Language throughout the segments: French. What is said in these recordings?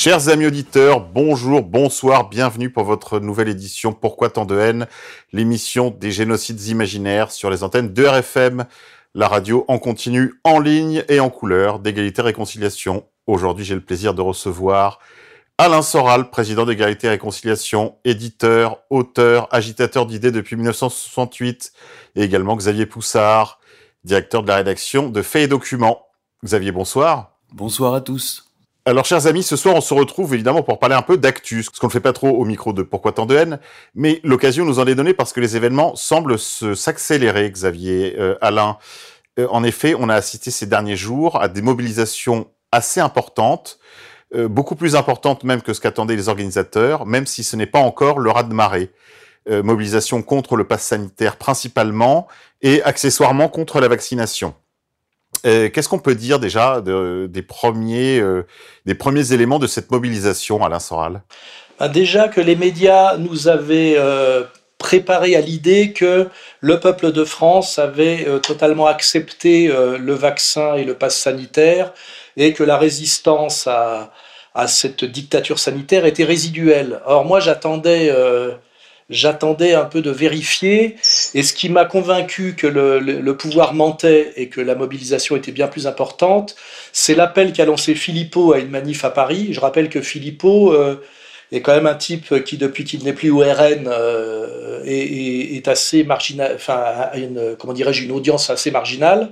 Chers amis auditeurs, bonjour, bonsoir, bienvenue pour votre nouvelle édition Pourquoi tant de haine, l'émission des génocides imaginaires sur les antennes de RFM, la radio en continu, en ligne et en couleur d'égalité réconciliation. Aujourd'hui, j'ai le plaisir de recevoir Alain Soral, président d'égalité et réconciliation, éditeur, auteur, agitateur d'idées depuis 1968, et également Xavier Poussard, directeur de la rédaction de Faits et Documents. Xavier, bonsoir. Bonsoir à tous. Alors, chers amis, ce soir, on se retrouve évidemment pour parler un peu d'actu, ce qu'on ne fait pas trop au micro de Pourquoi tant de haine, mais l'occasion nous en est donnée parce que les événements semblent se s'accélérer, Xavier, euh, Alain. Euh, en effet, on a assisté ces derniers jours à des mobilisations assez importantes, euh, beaucoup plus importantes même que ce qu'attendaient les organisateurs, même si ce n'est pas encore le raz-de-marée. Mobilisation contre le pass sanitaire principalement et accessoirement contre la vaccination. Euh, Qu'est-ce qu'on peut dire déjà de- des, premiers, euh, des premiers éléments de cette mobilisation, Alain Soral? Ah, Déjà que les médias nous avaient euh, préparé à l'idée que le peuple de France avait totalement accepté le vaccin et le pass sanitaire et que la résistance à, à cette dictature sanitaire était résiduelle. Or moi j'attendais j'attendais un peu de vérifier et ce qui m'a convaincu que le, pouvoir mentait et que la mobilisation était bien plus importante, c'est l'appel qu'a lancé Philippot à une manif à Paris. Je rappelle que Philippot euh, est quand même un type qui, depuis qu'il n'est plus au RN, euh, est, assez marginal, enfin, comment dirais-je, une audience assez marginale.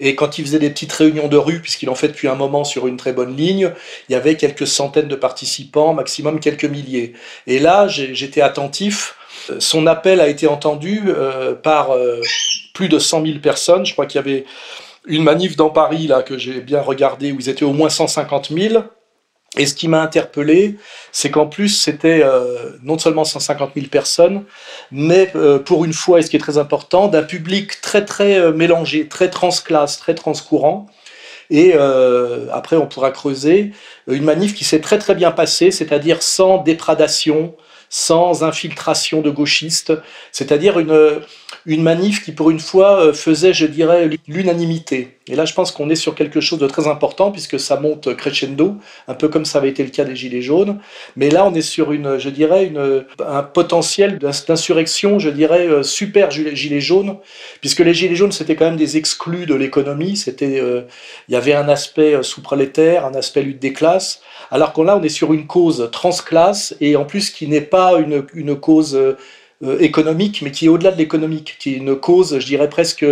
Et quand il faisait des petites réunions de rue, puisqu'il en fait depuis un moment sur une très bonne ligne, il y avait quelques centaines de participants, maximum quelques milliers. Et là, j'étais attentif. Son appel a été entendu euh, par euh, plus de 100 000 personnes. Je crois qu'il y avait une manif dans Paris là que j'ai bien regardé où ils étaient au moins 150 000. Et ce qui m'a interpellé, c'est qu'en plus c'était euh, non seulement 150 000 personnes, mais euh, pour une fois, et ce qui est très important, d'un public très très euh, mélangé, très transclasse, très transcourant. Et après, on pourra creuser une manif qui s'est très très bien passée, c'est-à-dire sans dépradation, sans infiltration de gauchistes, c'est-à-dire une, une manif qui pour une fois euh, faisait, je dirais, l'unanimité. Et là, je pense qu'on est sur quelque chose de très important puisque ça monte crescendo, un peu comme ça avait été le cas des Gilets jaunes. Mais là, on est sur une, je dirais, un potentiel d'ins- d'insurrection, je dirais, euh, super gilet- Gilets jaunes, puisque les Gilets jaunes, c'était quand même des exclus de l'économie. C'était, euh, il y avait un aspect sous-prolétaire, un aspect lutte des classes. Alors qu'on là, on est sur une cause transclasse et en plus qui n'est pas une cause euh, économique, mais qui est au-delà de l'économique, qui est une cause, je dirais presque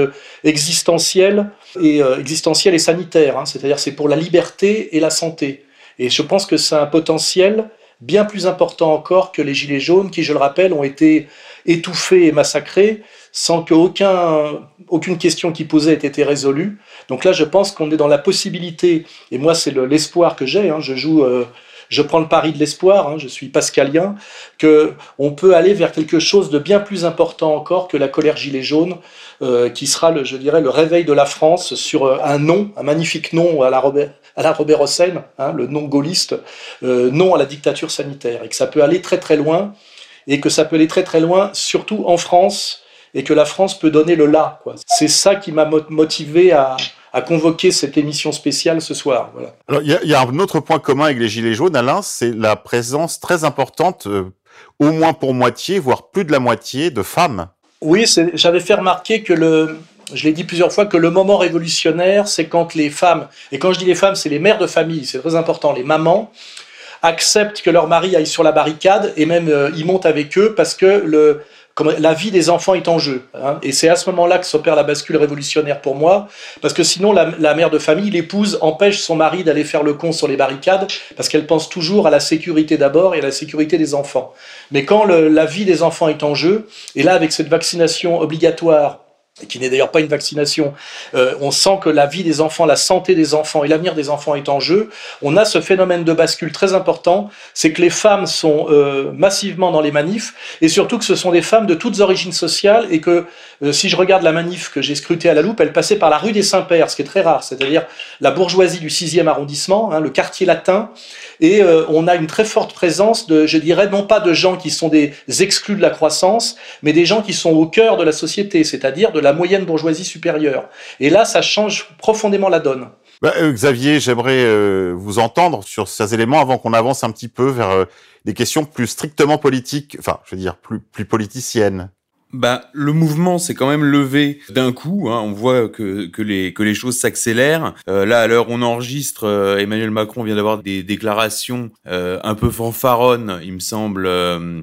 existentielle et euh, existentielle et sanitaire. hein. C'est-à-dire, c'est pour la liberté et la santé. Et je pense que c'est un potentiel bien plus important encore que les gilets jaunes, qui, je le rappelle, ont été étouffés et massacrés sans qu'aucun aucune question qui posait ait été résolue. Donc là, je pense qu'on est dans la possibilité, et moi, c'est le- l'espoir que j'ai. hein, je joue, euh, je prends le pari de l'espoir. hein, je suis pascalien, que on peut aller vers quelque chose de bien plus important encore que la colère gilet jaune, euh, qui sera, le, je dirais, le réveil de la France sur euh, un nom, un magnifique nom à la Robert, à la Robert Hossein, hein, le nom gaulliste, euh, non à la dictature sanitaire, et que ça peut aller très très loin, et que ça peut aller très très loin, surtout en France, et que la France peut donner le là. C'est ça qui m'a mo- motivé à, à convoquer cette émission spéciale ce soir. Voilà. Alors, il y a, il y a un autre point commun avec les Gilets jaunes, Alain, c'est la présence très importante, euh, au moins pour moitié, voire plus de la moitié, de femmes. Oui, j'avais fait remarquer que le, je l'ai dit plusieurs fois, que le moment révolutionnaire, c'est quand les femmes, et quand je dis les femmes, c'est les mères de famille, c'est très important, les mamans, acceptent que leur mari aille sur la barricade et même euh, y montent avec eux parce que le, comme, la vie des enfants est en jeu. hein. Et c'est à ce moment-là que s'opère la bascule révolutionnaire pour moi, parce que sinon la, mère de famille, l'épouse, empêche son mari d'aller faire le con sur les barricades parce qu'elle pense toujours à la sécurité d'abord et à la sécurité des enfants. Mais quand la vie des enfants est en jeu, et là avec cette vaccination obligatoire et qui n'est d'ailleurs pas une vaccination, euh, on sent que la vie des enfants, la santé des enfants et l'avenir des enfants est en jeu, on a ce phénomène de bascule très important, c'est que les femmes sont euh, massivement dans les manifs, et surtout que ce sont des femmes de toutes origines sociales, et que euh, si je regarde la manif que j'ai scrutée à la loupe, elle passait par la rue des Saints-Pères, ce qui est très rare, c'est-à-dire la bourgeoisie du 6e arrondissement, hein, le quartier latin, et euh, on a une très forte présence de, je dirais, non pas de gens qui sont des exclus de la croissance, mais des gens qui sont au cœur de la société, c'est-à-dire de la moyenne bourgeoisie supérieure. Et là, ça change profondément la donne. Bah, euh, Xavier, j'aimerais euh, vous entendre sur ces éléments avant qu'on avance un petit peu vers des questions plus strictement politiques, enfin, je veux dire, plus, plus politiciennes. Bah, le mouvement s'est quand même levé d'un coup. Hein. On voit que, que, les, que les choses s'accélèrent. Euh, là, à l'heure on enregistre, euh, Emmanuel Macron vient d'avoir des déclarations euh, un peu fanfaronnes, il me semble,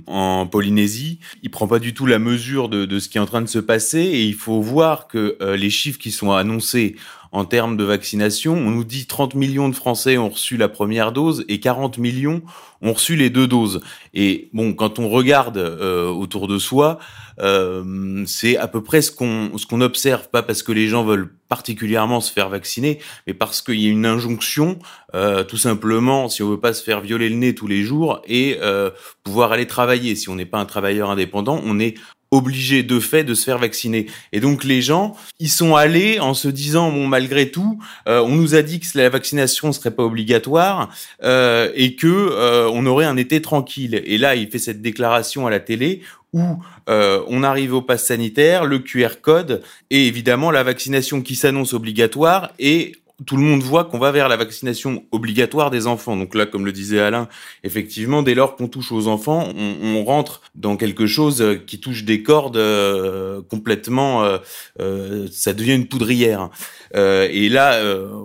en Polynésie. Il prend pas du tout la mesure de, de ce qui est en train de se passer et il faut voir que les chiffres qui sont annoncés en termes de vaccination. On nous dit 30 millions de Français ont reçu la première dose et 40 millions ont reçu les deux doses. Et bon, quand on regarde euh, autour de soi, euh, c'est à peu près ce qu'on ce qu'on observe, pas parce que les gens veulent particulièrement se faire vacciner, mais parce qu'il y a une injonction, euh, tout simplement, si on veut pas se faire violer le nez tous les jours et pouvoir aller travailler. Si on n'est pas un travailleur indépendant, on est obligé de fait de se faire vacciner. Et donc les gens, ils sont allés en se disant bon malgré tout, euh, on nous a dit que la vaccination serait pas obligatoire euh, et que euh, on aurait un été tranquille. Et là, il fait cette déclaration à la télé où on arrive au pass sanitaire, le QR code et évidemment la vaccination qui s'annonce obligatoire et tout le monde voit qu'on va vers la vaccination obligatoire des enfants. Donc là, comme le disait Alain, effectivement, dès lors qu'on touche aux enfants, on, rentre dans quelque chose euh, qui touche des cordes euh, complètement. Euh, ça devient une poudrière. Euh, et là,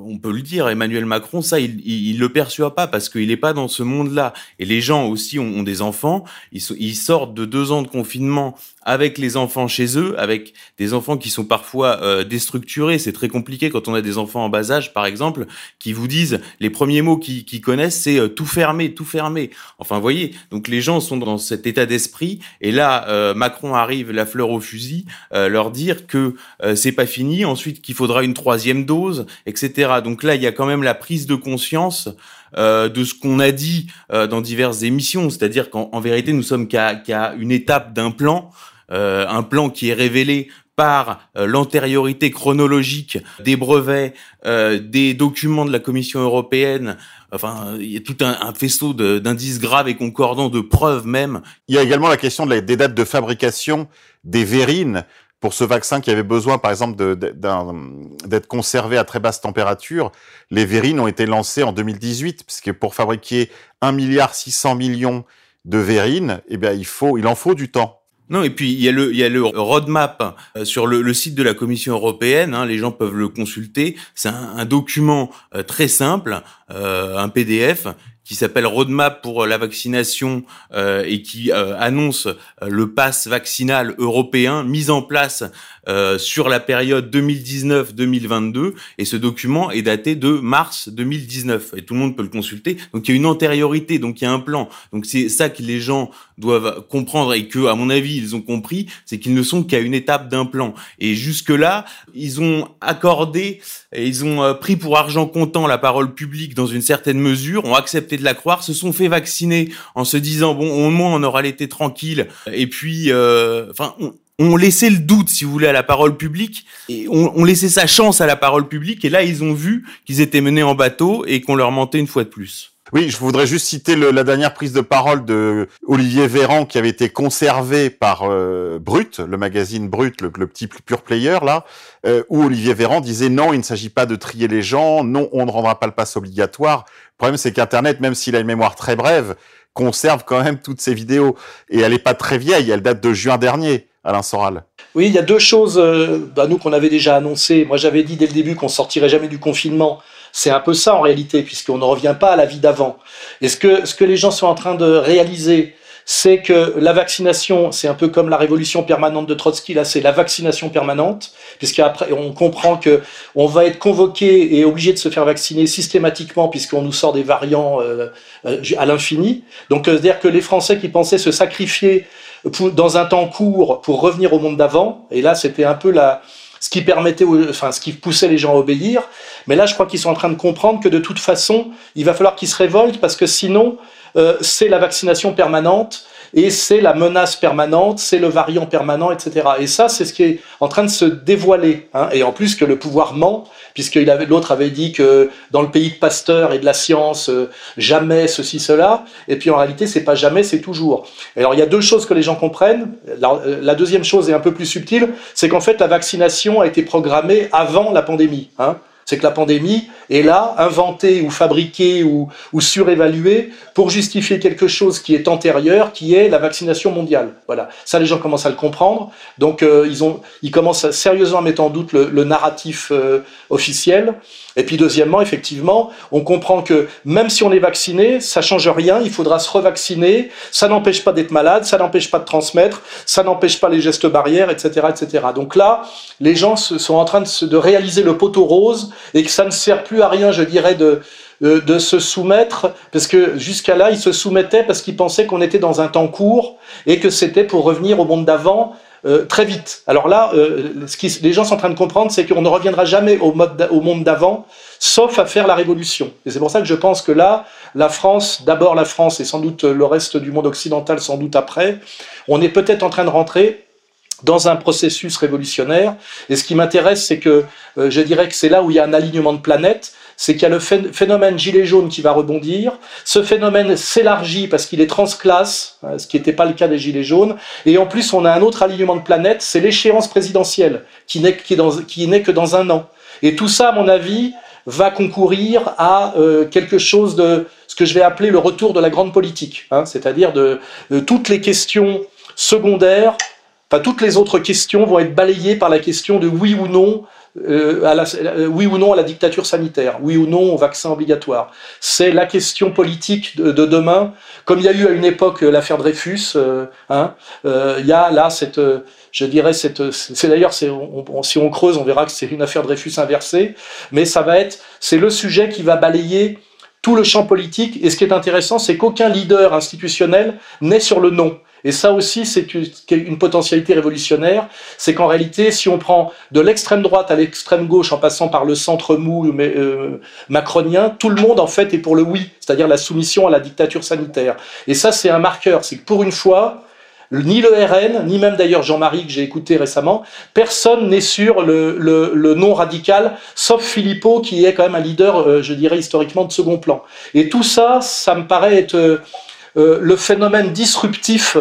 on peut le dire, Emmanuel Macron, ça, il, il, il le perçoit pas parce qu'il n'est pas dans ce monde-là. Et les gens aussi ont, ont des enfants. Ils, ils sortent de deux ans de confinement avec les enfants chez eux, avec des enfants qui sont parfois euh, déstructurés. C'est très compliqué quand on a des enfants en bas âge, par exemple, qui vous disent les premiers mots qu'ils connaissent, c'est euh, tout fermer, tout fermer. Enfin, voyez, donc les gens sont dans cet état d'esprit. Et là, euh, Macron arrive, la fleur au fusil, leur dire que c'est pas fini, ensuite qu'il faudra une troisième dose, etc. Donc là, il y a quand même la prise de conscience de ce qu'on a dit dans diverses émissions, c'est-à-dire qu'en vérité, nous sommes qu'à une étape d'un plan euh, un plan qui est révélé par euh, l'antériorité chronologique des brevets, euh, des documents de la Commission européenne. Enfin, il y a tout un, faisceau d'indices graves et concordants, de preuves même. Il y a également la question de des dates de fabrication des verrines pour ce vaccin qui avait besoin, par exemple, d'être conservé à très basse température. Les verrines ont été lancées en 2018, puisque pour fabriquer 1 milliard 600 millions de verrines, eh bien, il faut, il en faut du temps. Non, et puis il y a le, il y a le roadmap euh, sur le, site de la Commission européenne. Hein, les gens peuvent le consulter. C'est un, un, document euh, très simple, euh, un PDF qui s'appelle Roadmap pour la vaccination euh, et qui annonce le pass vaccinal européen mis en place euh, sur la période 2019-2022 et ce document est daté de mars 2019 et tout le monde peut le consulter. Donc il y a une antériorité, donc il y a un plan. Donc c'est ça que les gens doivent comprendre et que à mon avis ils ont compris, c'est qu'ils ne sont qu'à une étape d'un plan. Et jusque là, ils ont accordé et ils ont euh, pris pour argent comptant la parole publique dans une certaine mesure, ont accepté de la croire, se sont fait vacciner en se disant bon au moins on aura l'été tranquille. Et puis euh, enfin on laissait le doute, si vous voulez, à la parole publique, et on, on laissait sa chance à la parole publique, et là, ils ont vu qu'ils étaient menés en bateau et qu'on leur mentait une fois de plus. Oui, je voudrais juste citer le, la dernière prise de parole de Olivier Véran qui avait été conservé par euh, Brut, le magazine Brut, le, le petit pure player là, euh, où Olivier Véran disait non, il ne s'agit pas de trier les gens, non, on ne rendra pas le pass obligatoire. Le problème, c'est qu'Internet, même s'il a une mémoire très brève, conserve quand même toutes ces vidéos et elle est pas très vieille, elle date de juin dernier. Alain Soral. Oui, il y a deux choses, euh, bah, nous qu'on avait déjà annoncé. Moi, j'avais dit dès le début qu'on sortirait jamais du confinement. C'est un peu ça en réalité, puisqu'on ne revient pas à la vie d'avant. Et ce que, ce que les gens sont en train de réaliser, c'est que la vaccination, c'est un peu comme la révolution permanente de Trotsky, là c'est la vaccination permanente, puisqu'après on comprend que on va être convoqué et obligé de se faire vacciner systématiquement puisqu'on nous sort des variants euh, euh, à l'infini. Donc euh, c'est-à-dire que les Français qui pensaient se sacrifier dans un temps court pour revenir au monde d'avant. Et là, c'était un peu la, ce qui permettait, enfin, ce qui poussait les gens à obéir. Mais là, je crois qu'ils sont en train de comprendre que de toute façon, il va falloir qu'ils se révoltent parce que sinon, euh, c'est la vaccination permanente et c'est la menace permanente, c'est le variant permanent, etc. Et ça, c'est ce qui est en train de se dévoiler. Hein. Et en plus que le pouvoir ment, puisque l'autre avait dit que dans le pays de Pasteur et de la science, euh, jamais ceci, cela. Et puis en réalité, c'est pas jamais, c'est toujours. alors il y a deux choses que les gens comprennent. La, euh, la deuxième chose est un peu plus subtile, c'est qu'en fait la vaccination a été programmée avant la pandémie. Hein c'est que la pandémie est là, inventée ou fabriquée ou, surévaluée pour justifier quelque chose qui est antérieur, qui est la vaccination mondiale. Voilà, ça les gens commencent à le comprendre. Donc euh, ils, ont, ils commencent à sérieusement mettre en doute le, narratif euh, officiel. Et puis deuxièmement, effectivement, on comprend que même si on est vacciné, ça change rien, il faudra se revacciner, ça n'empêche pas d'être malade, ça n'empêche pas de transmettre, ça n'empêche pas les gestes barrières, etc., etc. Donc là, les gens sont en train de, réaliser le poteau rose et que ça ne sert plus à rien, je dirais, de, de, se soumettre, parce que jusqu'à là, ils se soumettaient parce qu'ils pensaient qu'on était dans un temps court et que c'était pour revenir au monde d'avant euh, très vite. Alors là, euh, ce qui, les gens sont en train de comprendre, c'est qu'on ne reviendra jamais au monde d'avant, sauf à faire la révolution. Et c'est pour ça que je pense que là, la France, d'abord la France et sans doute le reste du monde occidental, sans doute après, on est peut-être en train de rentrer dans un processus révolutionnaire. Et ce qui m'intéresse, c'est que euh, je dirais que c'est là où il y a un alignement de planètes c'est qu'il y a le phénomène gilet jaune qui va rebondir. Ce phénomène s'élargit parce qu'il est transclasse, hein, ce qui n'était pas le cas des gilets jaunes. Et en plus, on a un autre alignement de planètes, c'est l'échéance présidentielle, qui n'est que dans un an. Et tout ça, à mon avis, va concourir à euh, quelque chose de ce que je vais appeler le retour de la grande politique, hein, c'est-à-dire de, de toutes les questions secondaires Enfin, toutes les autres questions vont être balayées par la question de oui ou non euh, euh, oui ou non à la dictature sanitaire, oui ou non au vaccin obligatoire. C'est la question politique de, demain, comme il y a eu à une époque euh, l'affaire Dreyfus. hein, il y a là cette, je dirais cette, c'est d'ailleurs, si on creuse, on verra que c'est une affaire Dreyfus inversée, mais ça va être, c'est le sujet qui va balayer tout le champ politique. Et ce qui est intéressant, c'est qu'aucun leader institutionnel n'est sur le non. Et ça aussi, c'est une potentialité révolutionnaire. C'est qu'en réalité, si on prend de l'extrême droite à l'extrême gauche en passant par le centre mou euh, macronien, tout le monde en fait est pour le oui, c'est-à-dire la soumission à la dictature sanitaire. Et ça, c'est un marqueur. C'est que pour une fois, ni le RN, ni même d'ailleurs Jean-Marie que j'ai écouté récemment, personne n'est sur le, non radical, sauf Philippot qui est quand même un leader, euh, je dirais historiquement de second plan. Et tout ça, ça me paraît être euh, le phénomène disruptif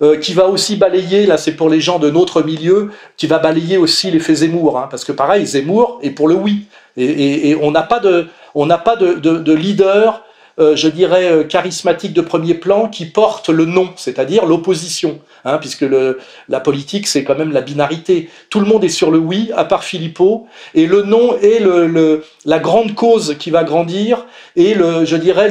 euh, qui va aussi balayer, là c'est pour les gens de notre milieu, qui va balayer aussi l'effet Zemmour, hein, parce que pareil, Zemmour est pour le oui. Et, on n'a pas de, on pas de, leader, je dirais, charismatique de premier plan qui porte le non, c'est-à-dire l'opposition. Hein, puisque la politique, c'est quand même la binarité. Tout le monde est sur le oui, à part Philippot, et le non est la grande cause qui va grandir, et je dirais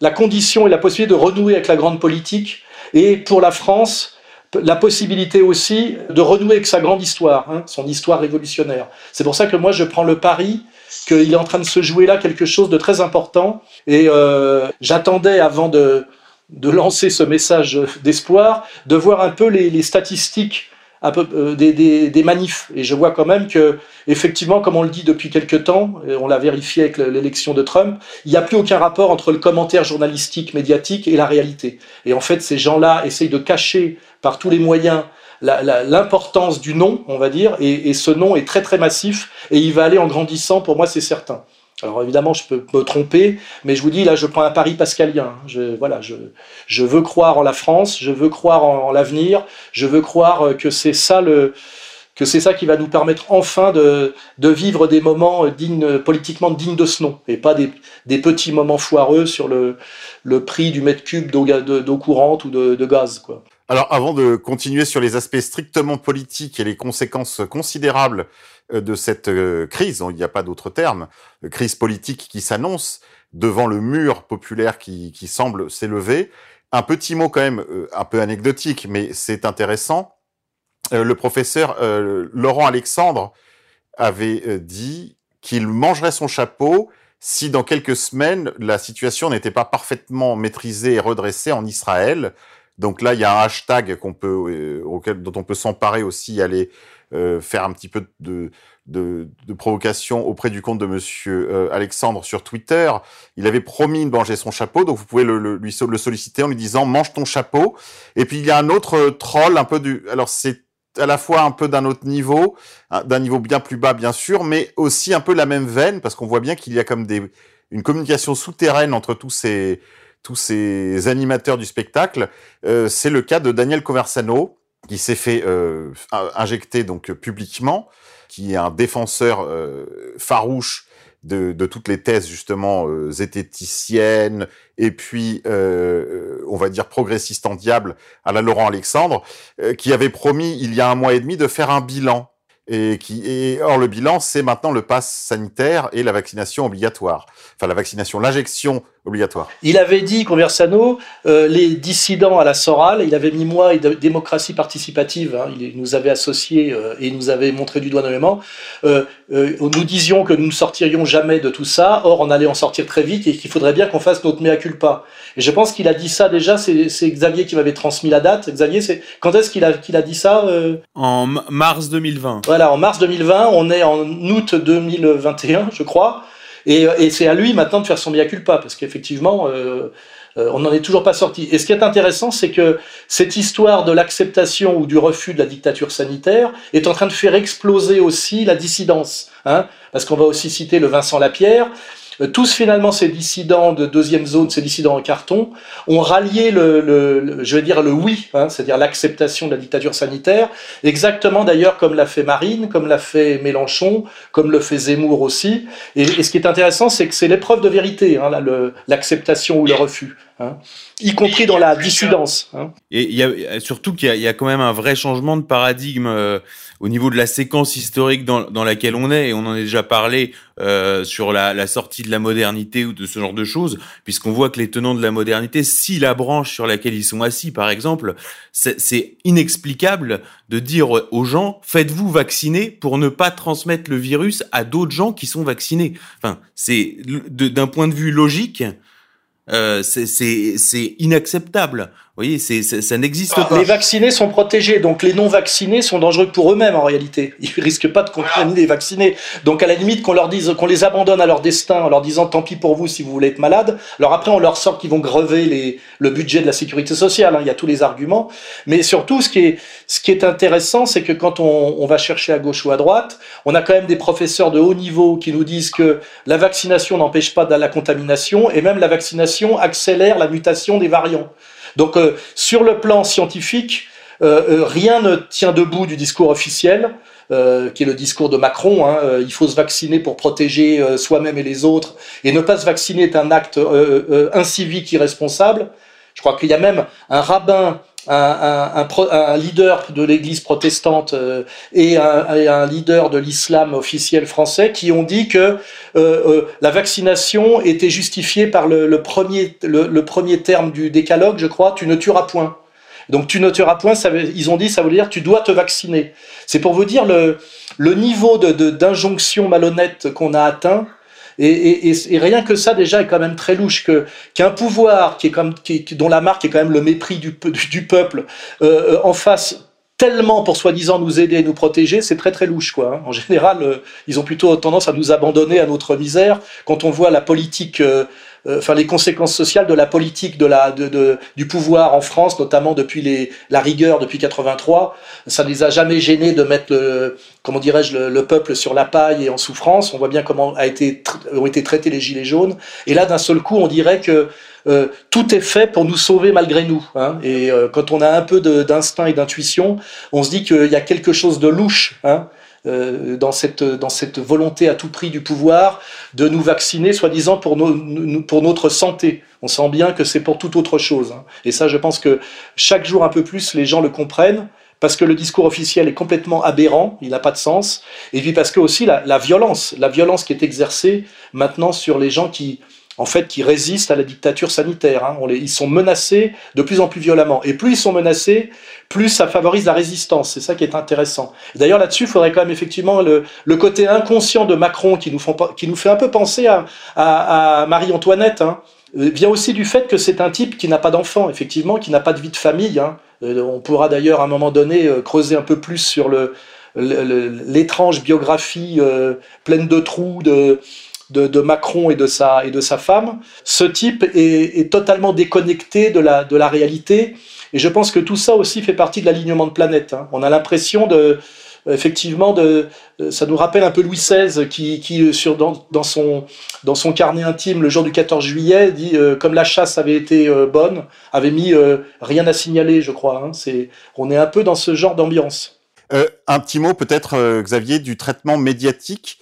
la condition et la possibilité de renouer avec la grande politique, et pour la France, la possibilité aussi de renouer avec sa grande histoire, hein, son histoire révolutionnaire. C'est pour ça que moi je prends le pari qu'il est en train de se jouer là quelque chose de très important, et euh, j'attendais avant de de lancer ce message d'espoir, de voir un peu les, statistiques un peu, euh, des, manifs. Et je vois quand même que, effectivement, comme on le dit depuis quelques temps, on l'a vérifié avec l'élection de Trump, il n'y a plus aucun rapport entre le commentaire journalistique, médiatique et la réalité. Et en fait, ces gens-là essayent de cacher par tous les moyens l'importance du nom, on va dire, et, et ce nom est très très massif et il va aller en grandissant, pour moi c'est certain. Alors évidemment, je peux me tromper, mais je vous dis, là, je prends un pari pascalien. Je, voilà, je, je veux croire en la France, je veux croire en, l'avenir, je veux croire que c'est ça le que c'est ça qui va nous permettre enfin de, de vivre des moments dignes, politiquement dignes de ce nom, et pas des, des petits moments foireux sur le, le prix du mètre cube d'eau courante ou de, de gaz. Quoi. Alors, avant de continuer sur les aspects strictement politiques et les conséquences considérables euh, de cette euh, crise, il n'y a pas d'autre terme, euh, crise politique qui s'annonce devant le mur populaire qui semble s'élever, un petit mot quand même un peu anecdotique, mais c'est intéressant. Le professeur Laurent Alexandre avait dit qu'il mangerait son chapeau si dans quelques semaines la situation n'était pas parfaitement maîtrisée et redressée en Israël Donc là, il y a un hashtag qu'on peut, euh, auquel, dont on peut s'emparer aussi, aller euh, faire un petit peu de, de, de, provocation auprès du compte de Monsieur euh, Alexandre sur Twitter. Il avait promis de manger son chapeau, donc vous pouvez le, le, lui le solliciter en lui disant mange ton chapeau. Et puis il y a un autre troll, un peu du, alors c'est à la fois un peu d'un autre niveau, d'un niveau bien plus bas bien sûr, mais aussi un peu la même veine parce qu'on voit bien qu'il y a comme des une communication souterraine entre tous ces tous ces animateurs du spectacle. Euh, c'est le cas de Daniel Conversano, qui s'est fait euh, injecter donc publiquement, qui est un défenseur euh, farouche de, de, toutes les thèses justement euh, zététiciennes et puis euh, on va dire progressiste en diable à la Laurent Alexandre, euh, qui avait promis il y a un mois et demi de faire un bilan et qui et or le bilan c'est maintenant le pass sanitaire et la vaccination obligatoire enfin la vaccination l'injection obligatoire. Il avait dit, Conversano, euh, les dissidents à la Soral, il avait mis moi et démocratie participative, hein, il nous avait associés euh, et nous avait montré du doigt nommément. Euh, euh, nous disions que nous ne sortirions jamais de tout ça, or on allait en sortir très vite et qu'il faudrait bien qu'on fasse notre mea culpa. Et je pense qu'il a dit ça déjà, c'est Xavier qui m'avait transmis la date. Xavier, c'est quand est-ce qu'il a, qu'il a dit ça euh? En mars 2020. Voilà, en mars 2020, on est en août 2021, je crois. Et, et c'est à lui maintenant de faire son mea culpa, parce qu'effectivement, euh, euh, on n'en est toujours pas sorti. Et ce qui est intéressant, c'est que cette histoire de l'acceptation ou du refus de la dictature sanitaire est en train de faire exploser aussi la dissidence. Hein, parce qu'on va aussi citer le Vincent Lapierre, euh, tous finalement ces dissidents de deuxième zone, ces dissidents en carton, ont rallié le, le, le je vais dire le oui, hein, c'est-à-dire l'acceptation de la dictature sanitaire, exactement d'ailleurs comme l'a fait Marine, comme l'a fait Mélenchon, comme le fait Zemmour aussi. Et, et ce qui est intéressant, c'est que c'est l'épreuve de vérité, hein, l'acceptation ou le refus. Hein, y compris dans la dissidence. Hein. Et il y a surtout qu'il y, y, a quand même un vrai changement de paradigme euh, au niveau de la séquence historique dans, laquelle on est, et on en a déjà parlé euh, sur la, la, sortie de la modernité ou de ce genre de choses, puisqu'on voit que les tenants de la modernité, si la branche sur laquelle ils sont assis, par exemple, c'est inexplicable de dire aux gens faites-vous vacciner pour ne pas transmettre le virus à d'autres gens qui sont vaccinés. Enfin, c'est d'un point de vue logique. Euh, c'est inacceptable voyez, c'est, ça, ça n'existe ah, pas. Les vaccinés sont protégés, donc les non vaccinés sont dangereux pour eux-mêmes en réalité. Ils risquent pas de contaminer les vaccinés. Donc à la limite qu'on leur dise, qu'on les abandonne à leur destin en leur disant tant pis pour vous si vous voulez être malade. Alors après on leur sort qu'ils vont grever les, le budget de la sécurité sociale. Hein. Il y a tous les arguments, mais surtout ce qui est, ce qui est intéressant, c'est que quand on, on va chercher à gauche ou à droite, on a quand même des professeurs de haut niveau qui nous disent que la vaccination n'empêche pas de la contamination et même la vaccination accélère la mutation des variants. Donc euh, sur le plan scientifique, euh, euh, rien ne tient debout du discours officiel. Qui est le discours de Macron. Hein, il faut se vacciner pour protéger soi-même et les autres. Et ne pas se vacciner est un acte incivique, irresponsable. Je crois qu'il y a même un rabbin, un, un, un, un leader de l'Église protestante et un, leader de l'islam officiel français qui ont dit que la vaccination était justifiée par le, le premier, le, le premier terme du décalogue, je crois, tu ne tueras point. Donc tu ne tueras point, ça ils ont dit, ça veut dire tu dois te vacciner. C'est pour vous dire le, le niveau d'injonction de, de, malhonnête qu'on a atteint. Et, rien que ça déjà est quand même très louche qu'un pouvoir qui est comme qui, dont la marque est quand même le mépris du, peuple euh, en face tellement pour soi-disant nous aider et nous protéger, c'est très très louche quoi. Hein. En général, euh, ils ont plutôt tendance à nous abandonner à notre misère quand on voit la politique euh, euh, enfin les conséquences sociales de la politique de la, de, de, du pouvoir en France, notamment depuis les, la rigueur depuis 83. Ça ne les a jamais gênés de mettre, le, comment dirais-je, le, le, peuple sur la paille et en souffrance. On voit bien comment a été, ont été traités les gilets jaunes. Et là, d'un seul coup, on dirait que euh, tout est fait pour nous sauver malgré nous. Hein. Et euh, quand on a un peu d'instinct et d'intuition, on se dit qu'il y a quelque chose de louche. Hein euh, dans, cette, dans cette volonté à tout prix du pouvoir de nous vacciner, soi-disant pour, nos, pour notre santé. On sent bien que c'est pour toute autre chose. Hein. Et ça, je pense que chaque jour un peu plus, les gens le comprennent parce que le discours officiel est complètement aberrant, il n'a pas de sens, et puis parce que aussi la, la, violence, la violence qui est exercée maintenant sur les gens qui, en fait, qui résistent à la dictature sanitaire. Hein. On les, ils sont menacés de plus en plus violemment. Et plus ils sont menacés, plus ça favorise la résistance. C'est ça qui est intéressant. D'ailleurs, là-dessus, il faudrait quand même effectivement le, côté inconscient de Macron qui nous, fait un peu penser à, Marie-Antoinette. Hein vient aussi du fait que c'est un type qui n'a pas d'enfant, effectivement, qui n'a pas de vie de famille. Hein. on pourra d'ailleurs à un moment donné creuser un peu plus sur l'étrange biographie pleine de trous de, de, Macron et de sa, et de sa femme. Ce type est, totalement déconnecté de la, de la réalité. Et je pense que tout ça aussi fait partie de l'alignement de planète. Hein. On a l'impression de, effectivement, de, ça nous rappelle un peu Louis XVI qui, qui sur, dans, dans, son, dans son carnet intime le jour du 14 juillet dit euh, comme la chasse avait été euh, bonne, avait mis euh, rien à signaler, je crois. Hein. C'est, on est un peu dans ce genre d'ambiance. un petit mot peut-être, Xavier, du traitement médiatique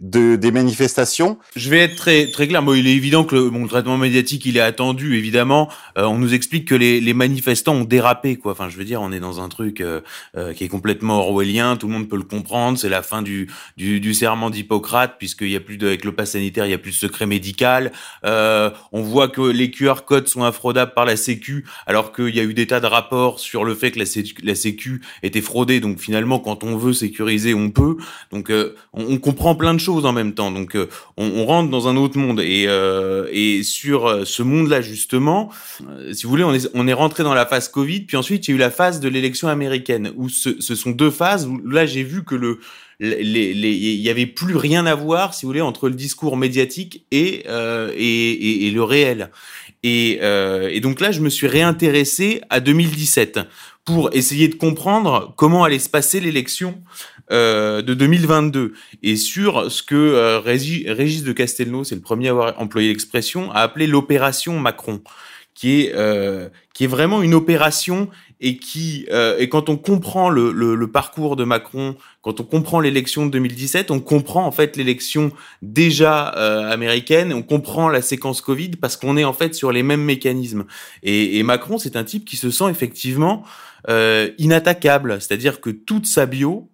de, des manifestations. Je vais être très très clair. Bon, il est évident que le, bon, traitement médiatique, il est attendu, évidemment. Euh, on nous explique que les, les, manifestants ont dérapé, quoi. Enfin, je veux dire, on est dans un truc euh, euh, qui est complètement orwellien. Tout le monde peut le comprendre. C'est la fin du, du, du serment d'Hippocrate, puisqu'il y a plus de, avec le pass sanitaire, il y a plus de secret médical. on voit que les QR codes sont infraudables par la Sécu, alors qu'il y a eu des tas de rapports sur le fait que la Sécu, la sécu était fraudée. Donc finalement, quand on veut sécuriser, on peut. Donc on, on comprend plein de choses en même temps. Donc euh, on, rentre dans un autre monde et, euh, et sur euh, ce monde-là justement, si vous voulez, on est, on est rentré dans la phase Covid, puis ensuite il y a eu la phase de l'élection américaine où ce, sont deux phases où là j'ai vu que le il y avait plus rien à voir, si vous voulez, entre le discours médiatique et, et, le réel. Et, donc là, je me suis réintéressé à 2017 pour essayer de comprendre comment allait se passer l'élection euh, de 2022 et sur ce que euh, Régis, de Castelnau, c'est le premier à avoir employé l'expression, a appelé l'opération Macron, qui est euh, qui est vraiment une opération et qui euh, et quand on comprend le, le, le, parcours de Macron, quand on comprend l'élection de 2017, on comprend en fait l'élection déjà euh, américaine, on comprend la séquence Covid parce qu'on est en fait sur les mêmes mécanismes. Et, et Macron, c'est un type qui se sent effectivement euh, inattaquable, c'est-à-dire que toute sa bio,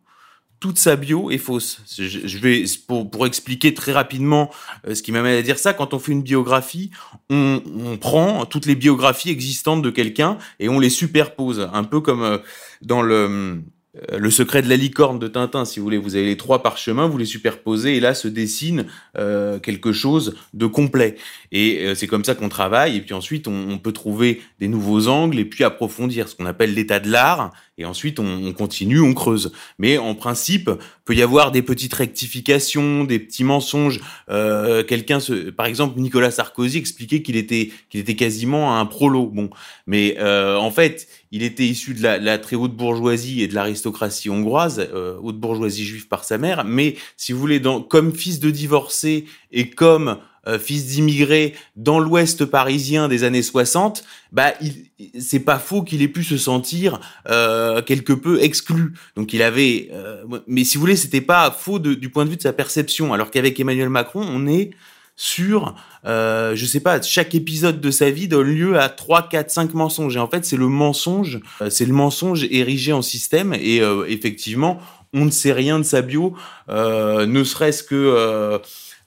toute sa bio est fausse. Je, vais pour, pour, expliquer très rapidement euh, ce qui m'amène à dire ça. Quand on fait une biographie, on, on prend toutes les biographies existantes de quelqu'un et on les superpose, un peu comme euh, dans le le secret de la licorne de Tintin, si vous voulez, vous avez les trois parchemins, vous les superposez et là se dessine euh, quelque chose de complet. Et euh, c'est comme ça qu'on travaille. Et puis ensuite, on, peut trouver des nouveaux angles et puis approfondir ce qu'on appelle l'état de l'art. Et ensuite, on, continue, on creuse. Mais en principe, peut y avoir des petites rectifications, des petits mensonges. Quelqu'un, par exemple, Nicolas Sarkozy expliquait qu'il était qu'il était quasiment un prolo. Bon, mais en fait, il était issu de la, très haute bourgeoisie et de l'aristocratie hongroise, euh, haute bourgeoisie juive par sa mère, mais si vous voulez, dans, comme fils de divorcé et comme euh, fils d'immigré dans l'Ouest parisien des années 60, bah, c'est pas faux qu'il ait pu se sentir euh, quelque peu exclu. Donc il avait, mais si vous voulez, c'était pas faux du point de vue de sa perception. Alors qu'avec Emmanuel Macron, on est sur, euh, je sais pas, chaque épisode de sa vie donne lieu à 3, 4, 5 mensonges. Et en fait, c'est le mensonge, euh, c'est le mensonge érigé en système. Et euh, effectivement, on ne sait rien de sa bio, euh, ne serait-ce que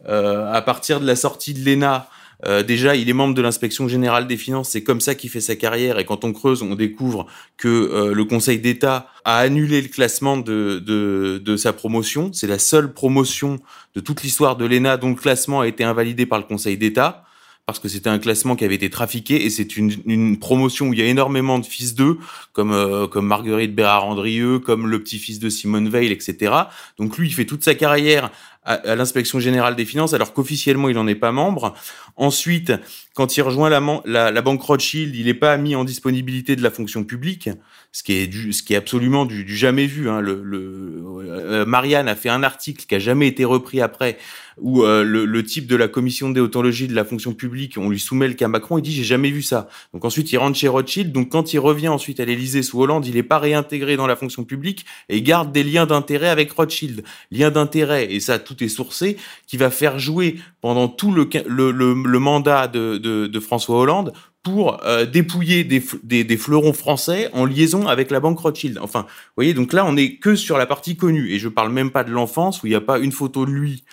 à partir de la sortie de l'ENA, euh, déjà, il est membre de l'inspection générale des finances, c'est comme ça qu'il fait sa carrière. Et quand on creuse, on découvre que euh, le Conseil d'État a annulé le classement de, de, de sa promotion. C'est la seule promotion de toute l'histoire de l'ENA dont le classement a été invalidé par le Conseil d'État parce que c'était un classement qui avait été trafiqué et c'est une, une, promotion où il y a énormément de fils d'eux, comme euh, comme Marguerite Bérard-Andrieux, comme le petit-fils de Simone Veil, etc. Donc lui, il fait toute sa carrière à, l'inspection générale des finances, alors qu'officiellement il n'en est pas membre. Ensuite, quand il rejoint la, la, la banque Rothschild, il n'est pas mis en disponibilité de la fonction publique, ce qui est du, ce qui est absolument du, du jamais vu. Hein. Le, le euh, Marianne a fait un article qui a jamais été repris après, où euh, le, le, type de la commission de déontologie de la fonction publique, on lui soumet le cas Macron, il dit j'ai jamais vu ça. Donc ensuite il rentre chez Rothschild, donc quand il revient ensuite à l'Élysée sous Hollande, il n'est pas réintégré dans la fonction publique et garde des liens d'intérêt avec Rothschild. Liens d'intérêt, et ça tout est sourcé, qui va faire jouer pendant tout le, le, le, mandat de, de, de, François Hollande pour euh, dépouiller des, des, des, fleurons français en liaison avec la banque Rothschild. Enfin, vous voyez, donc là, on est que sur la partie connue. Et je parle même pas de l'enfance, où il n'y a pas une photo de lui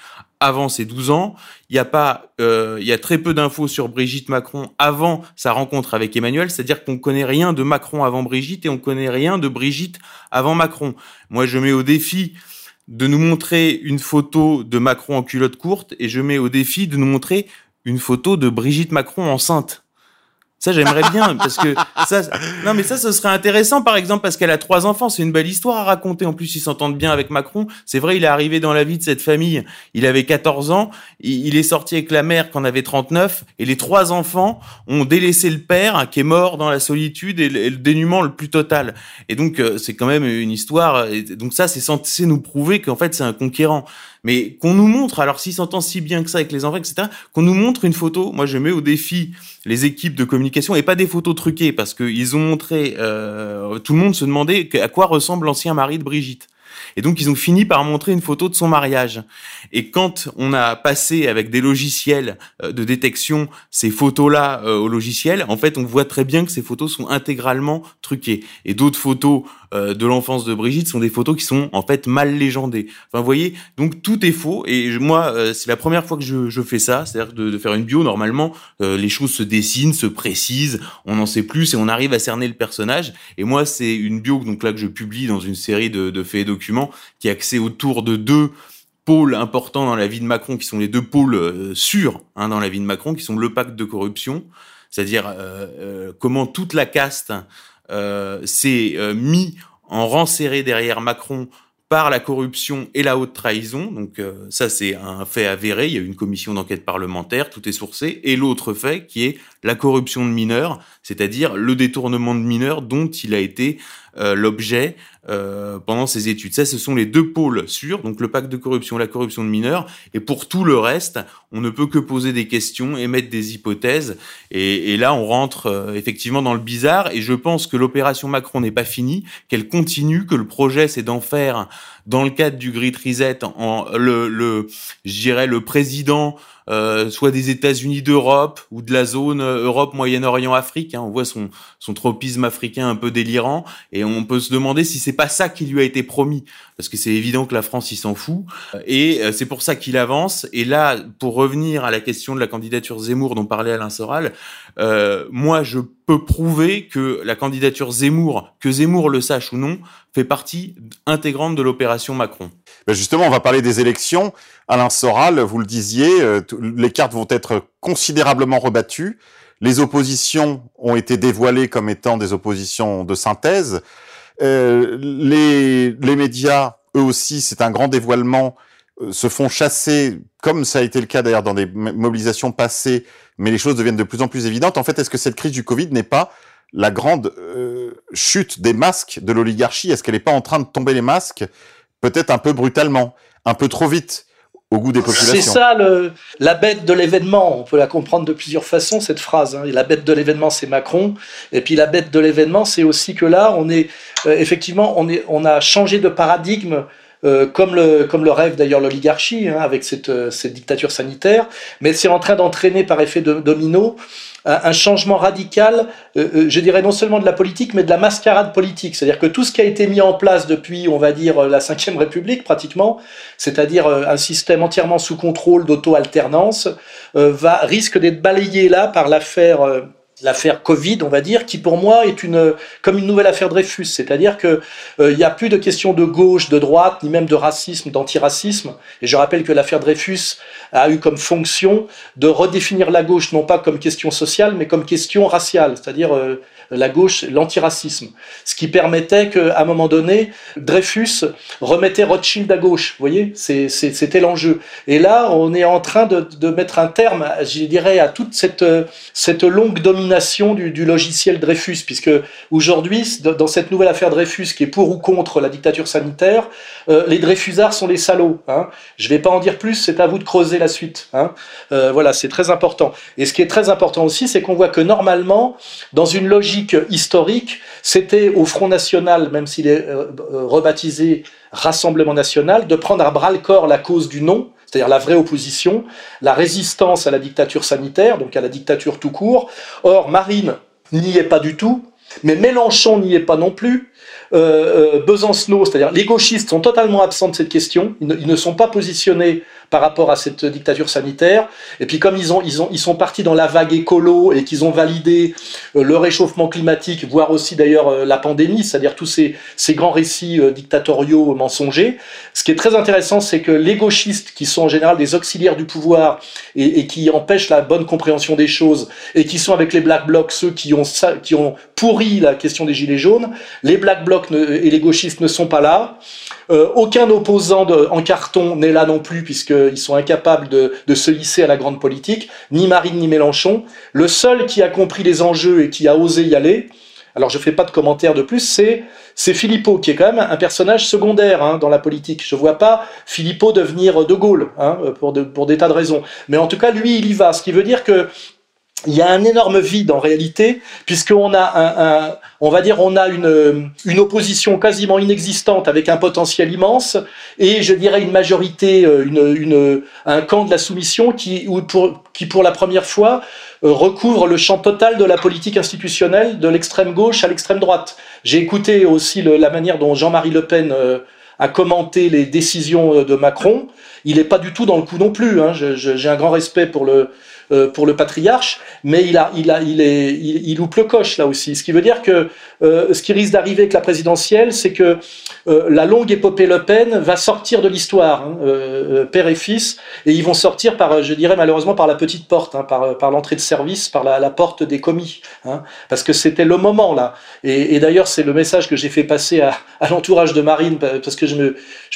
avant ses 12 ans. Il y a pas, euh, il y a très peu d'infos sur Brigitte Macron avant sa rencontre avec Emmanuel. C'est-à-dire qu'on connaît rien de Macron avant Brigitte et on connaît rien de Brigitte avant Macron. Moi, je mets au défi de nous montrer une photo de Macron en culotte courte et je mets au défi de nous montrer une photo de Brigitte Macron enceinte. Ça, j'aimerais bien, parce que ça, non, mais ça, ce serait intéressant, par exemple, parce qu'elle a trois enfants. C'est une belle histoire à raconter. En plus, ils s'entendent bien avec Macron. C'est vrai, il est arrivé dans la vie de cette famille. Il avait 14 ans. Il est sorti avec la mère quand on avait 39. Et les trois enfants ont délaissé le père, qui est mort dans la solitude et le dénuement le plus total. Et donc, euh, c'est quand même une histoire. Donc ça, c'est censé nous prouver qu'en fait, c'est un conquérant mais qu'on nous montre, alors s'il s'entend si bien que ça avec les enfants, etc., qu'on nous montre une photo. Moi, je mets au défi les équipes de communication et pas des photos truquées parce qu'ils ont montré, euh, tout le monde se demandait à quoi ressemble l'ancien mari de Brigitte. Et donc ils ont fini par montrer une photo de son mariage. Et quand on a passé avec des logiciels euh, de détection ces photos-là euh, au logiciel, en fait on voit très bien que ces photos sont intégralement truquées. Et d'autres photos euh, de l'enfance de Brigitte sont des photos qui sont en fait mal légendées. Enfin vous voyez, donc tout est faux. Et moi c'est la première fois que je, fais ça, c'est-à-dire de, faire une bio. Normalement les choses se dessinent, se précisent, on en sait plus et on arrive à cerner le personnage. Et moi c'est une bio donc là que je publie dans une série de faits et documents qui est axé autour de deux pôles importants dans la vie de Macron, qui sont les deux pôles euh, sûrs hein, dans la vie de Macron, qui sont le pacte de corruption, c'est-à-dire euh, euh, comment toute la caste s'est mis en rang serré derrière Macron par la corruption et la haute trahison. Donc ça, c'est un fait avéré. Il y a eu une commission d'enquête parlementaire, tout est sourcé. Et l'autre fait, qui est la corruption de mineurs, c'est-à-dire le détournement de mineurs dont il a été l'objet euh, pendant ses études. Ça, ce sont les deux pôles sûrs, donc le pacte de corruption, la corruption de mineurs. Et pour tout le reste, on ne peut que poser des questions, émettre des hypothèses. Et, et là, on rentre euh, effectivement dans le bizarre. Et je pense que l'opération Macron n'est pas finie, qu'elle continue, que le projet, c'est d'en faire, dans le cadre du Grid Reset, en, le, le je dirais, le président euh, soit des États-Unis d'Europe ou de la zone euh, Europe, Moyen-Orient, Afrique. Hein. On voit son, son tropisme africain un peu délirant et on peut se demander si c'est pas ça qui lui a été promis, parce que c'est évident que la France il s'en fout et euh, c'est pour ça qu'il avance. Et là, pour revenir à la question de la candidature Zemmour dont parlait Alain Soral, euh, moi je peux prouver que la candidature Zemmour, que Zemmour le sache ou non, fait partie intégrante de l'opération Macron. Ben justement, on va parler des élections. Alain Soral, vous le disiez, euh, les cartes vont être considérablement rebattues. Les oppositions ont été dévoilées comme étant des oppositions de synthèse. Euh, les, médias, eux aussi, c'est un grand dévoilement, euh, se font chasser, comme ça a été le cas d'ailleurs dans des mobilisations passées, mais les choses deviennent de plus en plus évidentes. En fait, est-ce que cette crise du Covid n'est pas la grande chute des masques de l'oligarchie? Est-ce qu'elle n'est pas en train de tomber les masques? Peut-être un peu brutalement, un peu trop vite au goût des populations. C'est ça le, la bête de l'événement. On peut la comprendre de plusieurs façons cette phrase. Hein. La bête de l'événement, c'est Macron, et puis la bête de l'événement, c'est aussi que là, on est euh, effectivement, on est, on a changé de paradigme. Euh, comme, le, comme le rêve d'ailleurs l'oligarchie, hein, avec cette, euh, cette dictature sanitaire, mais c'est en train d'entraîner par effet de domino un changement radical, euh, euh, je dirais non seulement de la politique, mais de la mascarade politique. C'est-à-dire que tout ce qui a été mis en place depuis, on va dire, la Ve République pratiquement, c'est-à-dire euh, un système entièrement sous contrôle d'auto-alternance, va risque d'être balayé là par l'affaire l'affaire Covid, on va dire, qui pour moi est une comme une nouvelle affaire Dreyfus, c'est-à-dire que euh, il n'y a plus de question de gauche, de droite, ni même de racisme, d'antiracisme. Et je rappelle que l'affaire Dreyfus a eu comme fonction de redéfinir la gauche non pas comme question sociale, mais comme question raciale, c'est-à-dire euh, la gauche, l'antiracisme. Ce qui permettait qu'à un moment donné, Dreyfus remettait Rothschild à gauche. Vous voyez, c'était l'enjeu. Et là, on est en train de, de, mettre un terme, je dirais, à toute cette, cette longue domination du, du logiciel Dreyfus, puisque aujourd'hui, dans cette nouvelle affaire Dreyfus, qui est pour ou contre la dictature sanitaire, euh, les Dreyfusards sont les salauds. Hein. Je ne vais pas en dire plus, c'est à vous de creuser la suite. Hein. Euh, voilà, c'est très important. Et ce qui est très important aussi, c'est qu'on voit que normalement, dans une logique historique, c'était au Front National, même s'il est euh, euh, rebaptisé Rassemblement National, de prendre à bras le corps la cause du non, c'est-à-dire la vraie opposition, la résistance à la dictature sanitaire, donc à la dictature tout court. Or, Marine n'y est pas du tout, mais Mélenchon n'y est pas non plus. Euh, euh Besancenot, c'est-à-dire les gauchistes, sont totalement absents de cette question. Ils ne, ils ne, sont pas positionnés par rapport à cette dictature sanitaire. Et puis comme ils, ont, ils, ont, ils sont partis dans la vague écolo et qu'ils ont validé euh, le réchauffement climatique, voire aussi d'ailleurs euh, la pandémie, c'est-à-dire tous ces, ces grands récits euh, dictatoriaux mensongers, ce qui est très intéressant, c'est que les gauchistes, qui sont en général des auxiliaires du pouvoir et, qui empêchent la bonne compréhension des choses, et qui sont avec les Black Blocs ceux qui ont, qui ont pourri la question des Gilets jaunes, les Black Blocs et les gauchistes ne sont pas là. Euh, aucun opposant de, en carton n'est là non plus, puisqu'ils sont incapables de, de, se hisser à la grande politique, ni Marine ni Mélenchon. Le seul qui a compris les enjeux et qui a osé y aller, alors je fais pas de commentaire de plus, c'est Philippot qui est quand même un personnage secondaire hein, dans la politique. Je vois pas Philippot devenir De Gaulle hein, pour, de, pour des tas de raisons. Mais en tout cas, lui, il y va. Ce qui veut dire que il y a un énorme vide en réalité, puisqu'on a un, un, on va dire, on a une, une opposition quasiment inexistante avec un potentiel immense, et je dirais une majorité, euh, une, une, un camp de la soumission qui, pour, qui pour la première fois euh, recouvre le champ total de la politique institutionnelle de l'extrême gauche à l'extrême droite. J'ai écouté aussi le, la manière dont Jean-Marie Le Pen euh, a commenté les décisions de Macron. Il n'est pas du tout dans le coup non plus. Hein. J'ai un grand respect pour le, euh, pour le patriarche, mais il, est, il, il, loupe le coche là aussi. Ce qui veut dire que euh, ce qui risque d'arriver avec la présidentielle, c'est que euh, la longue épopée Le Pen va sortir de l'histoire, hein, père et fils, et ils vont sortir par, je dirais malheureusement, par la petite porte, hein, par, l'entrée de service, par la, porte des commis, hein, parce que c'était le moment là. Et, d'ailleurs, c'est le message que j'ai fait passer à, l'entourage de Marine, parce que je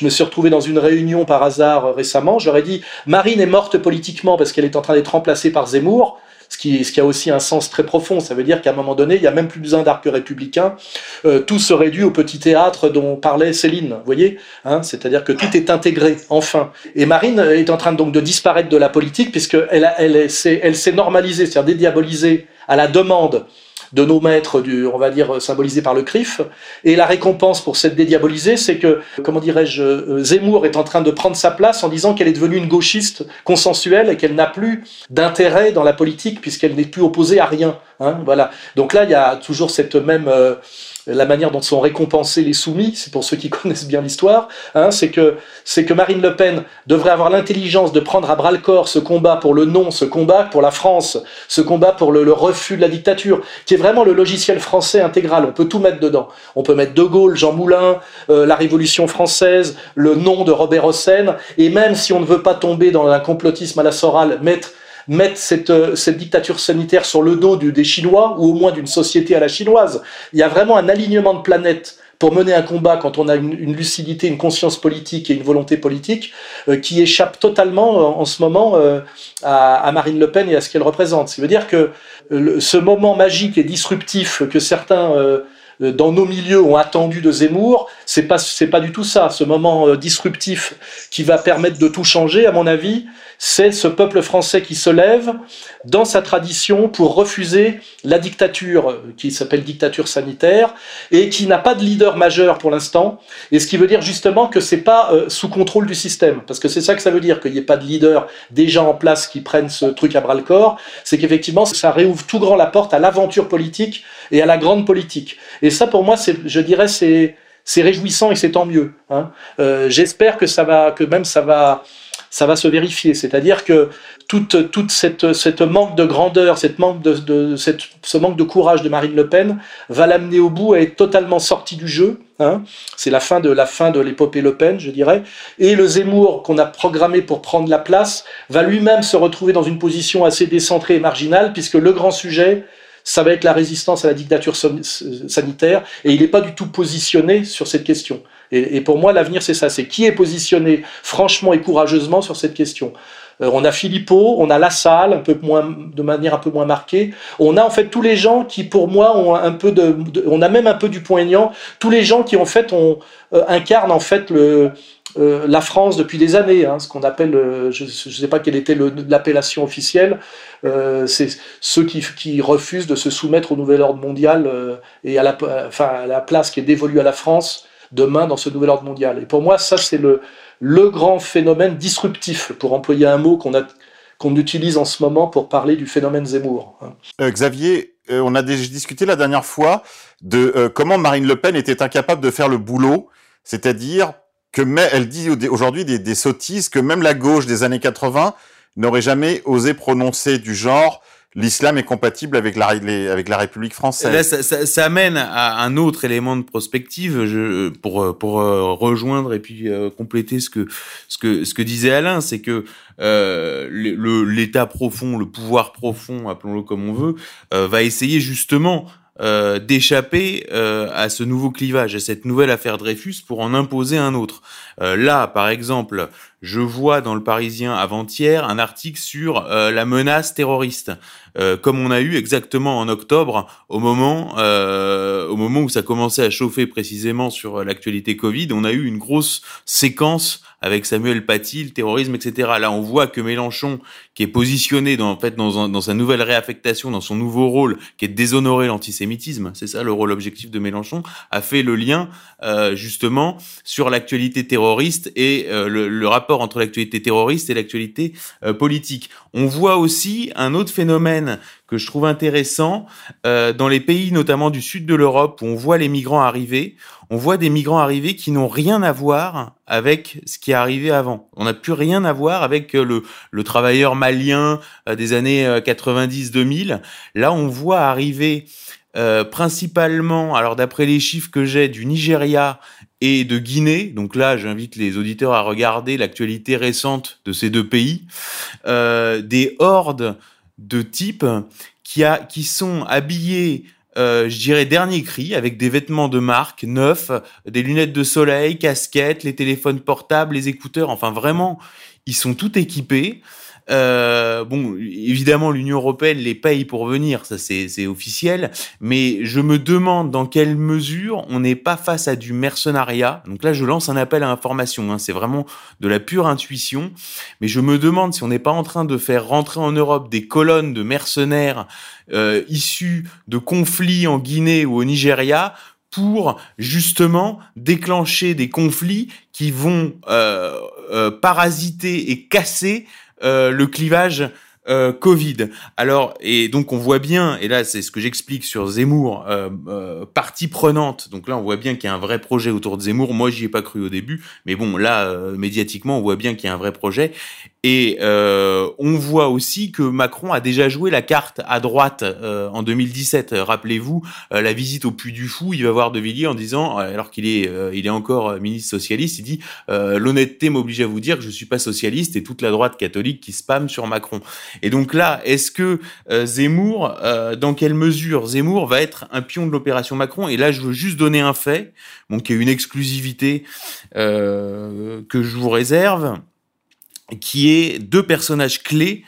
me suis retrouvé dans une réunion par hasard récemment. J'aurais dit, Marine est morte politiquement parce qu'elle est en train d'être remplacée par Zemmour, ce qui, ce qui a aussi un sens très profond. Ça veut dire qu'à un moment donné, il n'y a même plus besoin d'arc républicain. Euh, tout se réduit au petit théâtre dont parlait Céline. Vous voyez hein C'est-à-dire que tout est intégré, enfin. Et Marine est en train donc de disparaître de la politique puisqu'elle elle, elle s'est normalisée, c'est-à-dire dédiabolisée à la demande de nos maîtres, du, on va dire symbolisés par le CRIF. Et la récompense pour cette dédiabolisée, c'est que, comment dirais-je, euh, Zemmour est en train de prendre sa place en disant qu'elle est devenue une gauchiste consensuelle et qu'elle n'a plus d'intérêt dans la politique puisqu'elle n'est plus opposée à rien. Hein, voilà. Donc là, il y a toujours cette même euh, la manière dont sont récompensés les soumis, c'est pour ceux qui connaissent bien l'histoire, hein, c'est que, Marine Le Pen devrait avoir l'intelligence de prendre à bras le corps ce combat pour le non, ce combat pour la France, ce combat pour le, le, refus de la dictature, qui est vraiment le logiciel français intégral. On peut tout mettre dedans. On peut mettre De Gaulle, Jean Moulin, euh, la Révolution française, le nom de Robert Hossein, et même si on ne veut pas tomber dans un complotisme à la Soral, mettre mettre cette, euh, cette dictature sanitaire sur le dos du, des Chinois, ou au moins d'une société à la chinoise. Il y a vraiment un alignement de planètes pour mener un combat quand on a une, une, lucidité, une conscience politique et une volonté politique euh, qui échappe totalement euh, en ce moment euh, à, à, Marine Le Pen et à ce qu'elle représente. Ce qui veut dire que le, ce moment magique et disruptif que certains euh, dans nos milieux ont attendu de Zemmour, c'est pas c'est pas du tout ça. Ce moment disruptif qui va permettre de tout changer, à mon avis, c'est ce peuple français qui se lève dans sa tradition pour refuser la dictature euh, qui s'appelle dictature sanitaire et qui n'a pas de leader majeur pour l'instant. Et ce qui veut dire justement que c'est pas euh, sous contrôle du système, parce que c'est ça que ça veut dire qu'il n'y ait pas de leader déjà en place qui prennent ce truc à bras le corps. C'est qu'effectivement ça réouvre tout grand la porte à l'aventure politique et à la grande politique. Et ça pour moi, c'est, je dirais, c'est c'est réjouissant et c'est tant mieux. Hein. Euh, J'espère que ça va, que même ça va ça va se vérifier. C'est-à-dire que toute, toute cette, cette manque de grandeur, cette manque de, ce manque de courage de Marine Le Pen va l'amener au bout à être totalement sorti du jeu. Hein. C'est la fin de la fin de l'épopée Le Pen, je dirais. Et le Zemmour qu'on a programmé pour prendre la place va lui-même se retrouver dans une position assez décentrée et marginale, puisque le grand sujet, ça va être la résistance à la dictature sanitaire, et il n'est pas du tout positionné sur cette question. Et, pour moi, l'avenir, c'est ça, c'est qui est positionné franchement et courageusement sur cette question. Euh, on a Philippot, on a La Salle, un peu moins, de manière un peu moins marquée. On a en fait tous les gens qui, pour moi, ont un peu de, de on a même un peu du poignant. Tous les gens qui en fait on euh, incarnent en fait le euh, la France depuis des années, hein, ce qu'on appelle, euh, je ne sais pas quelle était l'appellation officielle, euh, c'est ceux qui, qui, refusent de se soumettre au nouvel ordre mondial euh, et à la, enfin, à la place qui est dévolue à la France demain dans ce nouvel ordre mondial. Et pour moi, ça, c'est le, le grand phénomène disruptif, pour employer un mot qu'on qu'on utilise en ce moment pour parler du phénomène Zemmour. Hein. Euh, Xavier, euh, on a déjà discuté la dernière fois de euh, comment Marine Le Pen était incapable de faire le boulot, c'est-à-dire que mais, elle dit aujourd'hui des, des sottises que même la gauche des années 80 n'aurait jamais osé prononcer du genre l'islam est compatible avec la, avec la République française. Là, ça, ça, ça, amène à un autre élément de prospective je, pour pour euh, rejoindre et puis euh, compléter ce que ce que ce que disait Alain, c'est que euh, l'État profond, le pouvoir profond, appelons-le comme on veut, euh, va essayer justement euh, d'échapper euh, à ce nouveau clivage, à cette nouvelle affaire Dreyfus pour en imposer un autre. Euh, là, par exemple, je vois dans le Parisien avant-hier un article sur la menace terroriste, comme on a eu exactement en octobre, au moment, au moment où ça commençait à chauffer précisément sur l'actualité Covid, on a eu une grosse séquence avec Samuel Paty, le terrorisme, etc. Là, on voit que Mélenchon, qui est positionné dans, en fait, dans, dans sa nouvelle réaffectation, dans son nouveau rôle, qui est déshonorer l'antisémitisme, c'est ça le rôle objectif de Mélenchon, a fait le lien euh, justement sur l'actualité terroriste et euh, le, le, rapport entre l'actualité terroriste et l'actualité euh, politique. On voit aussi un autre phénomène que je trouve intéressant euh, dans les pays notamment du sud de l'Europe où on voit les migrants arriver. On voit des migrants arriver qui n'ont rien à voir avec ce qui est arrivé avant. On n'a plus rien à voir avec euh, le, le travailleur malien des années 90-2000. Euh, Là, on voit arriver principalement, alors d'après les chiffres que j'ai du Nigeria et de Guinée, donc là j'invite les auditeurs à regarder l'actualité récente de ces deux pays, euh, des hordes de types qui, a, qui sont habillés euh, je dirais dernier cri, avec des vêtements de marque neufs, des lunettes de soleil, casquettes, les téléphones portables, les écouteurs, enfin vraiment, ils sont tout équipés. Euh, bon, évidemment, l'Union européenne les paye pour venir, ça c'est officiel, mais je me demande dans quelle mesure on n'est pas face à du mercenariat. Donc là, je lance un appel à information, hein, c'est vraiment de la pure intuition, mais je me demande si on n'est pas en train de faire rentrer en Europe des colonnes de mercenaires euh, issus de conflits en Guinée ou au Nigeria pour justement déclencher des conflits qui vont euh, euh, parasiter et casser le clivage euh, Covid. Alors et donc on voit bien et là c'est ce que j'explique sur Zemmour euh, euh, partie prenante. Donc là on voit bien qu'il y a un vrai projet autour de Zemmour. Moi j'y ai pas cru au début, mais bon là euh, médiatiquement on voit bien qu'il y a un vrai projet et euh, on voit aussi que Macron a déjà joué la carte à droite euh, en 2017. Rappelez-vous la visite au Puy du Fou, il va voir De Villiers en disant alors qu'il est il est encore ministre socialiste, il dit l'honnêteté m'oblige à vous dire que je suis pas socialiste et toute la droite catholique qui spam sur Macron. Et donc là, est-ce que euh, Zemmour, euh, dans quelle mesure Zemmour va être un pion de l'opération Macron? Et là, je veux juste donner un fait, bon, qui est une exclusivité euh, que je vous réserve, qui est deux personnages clés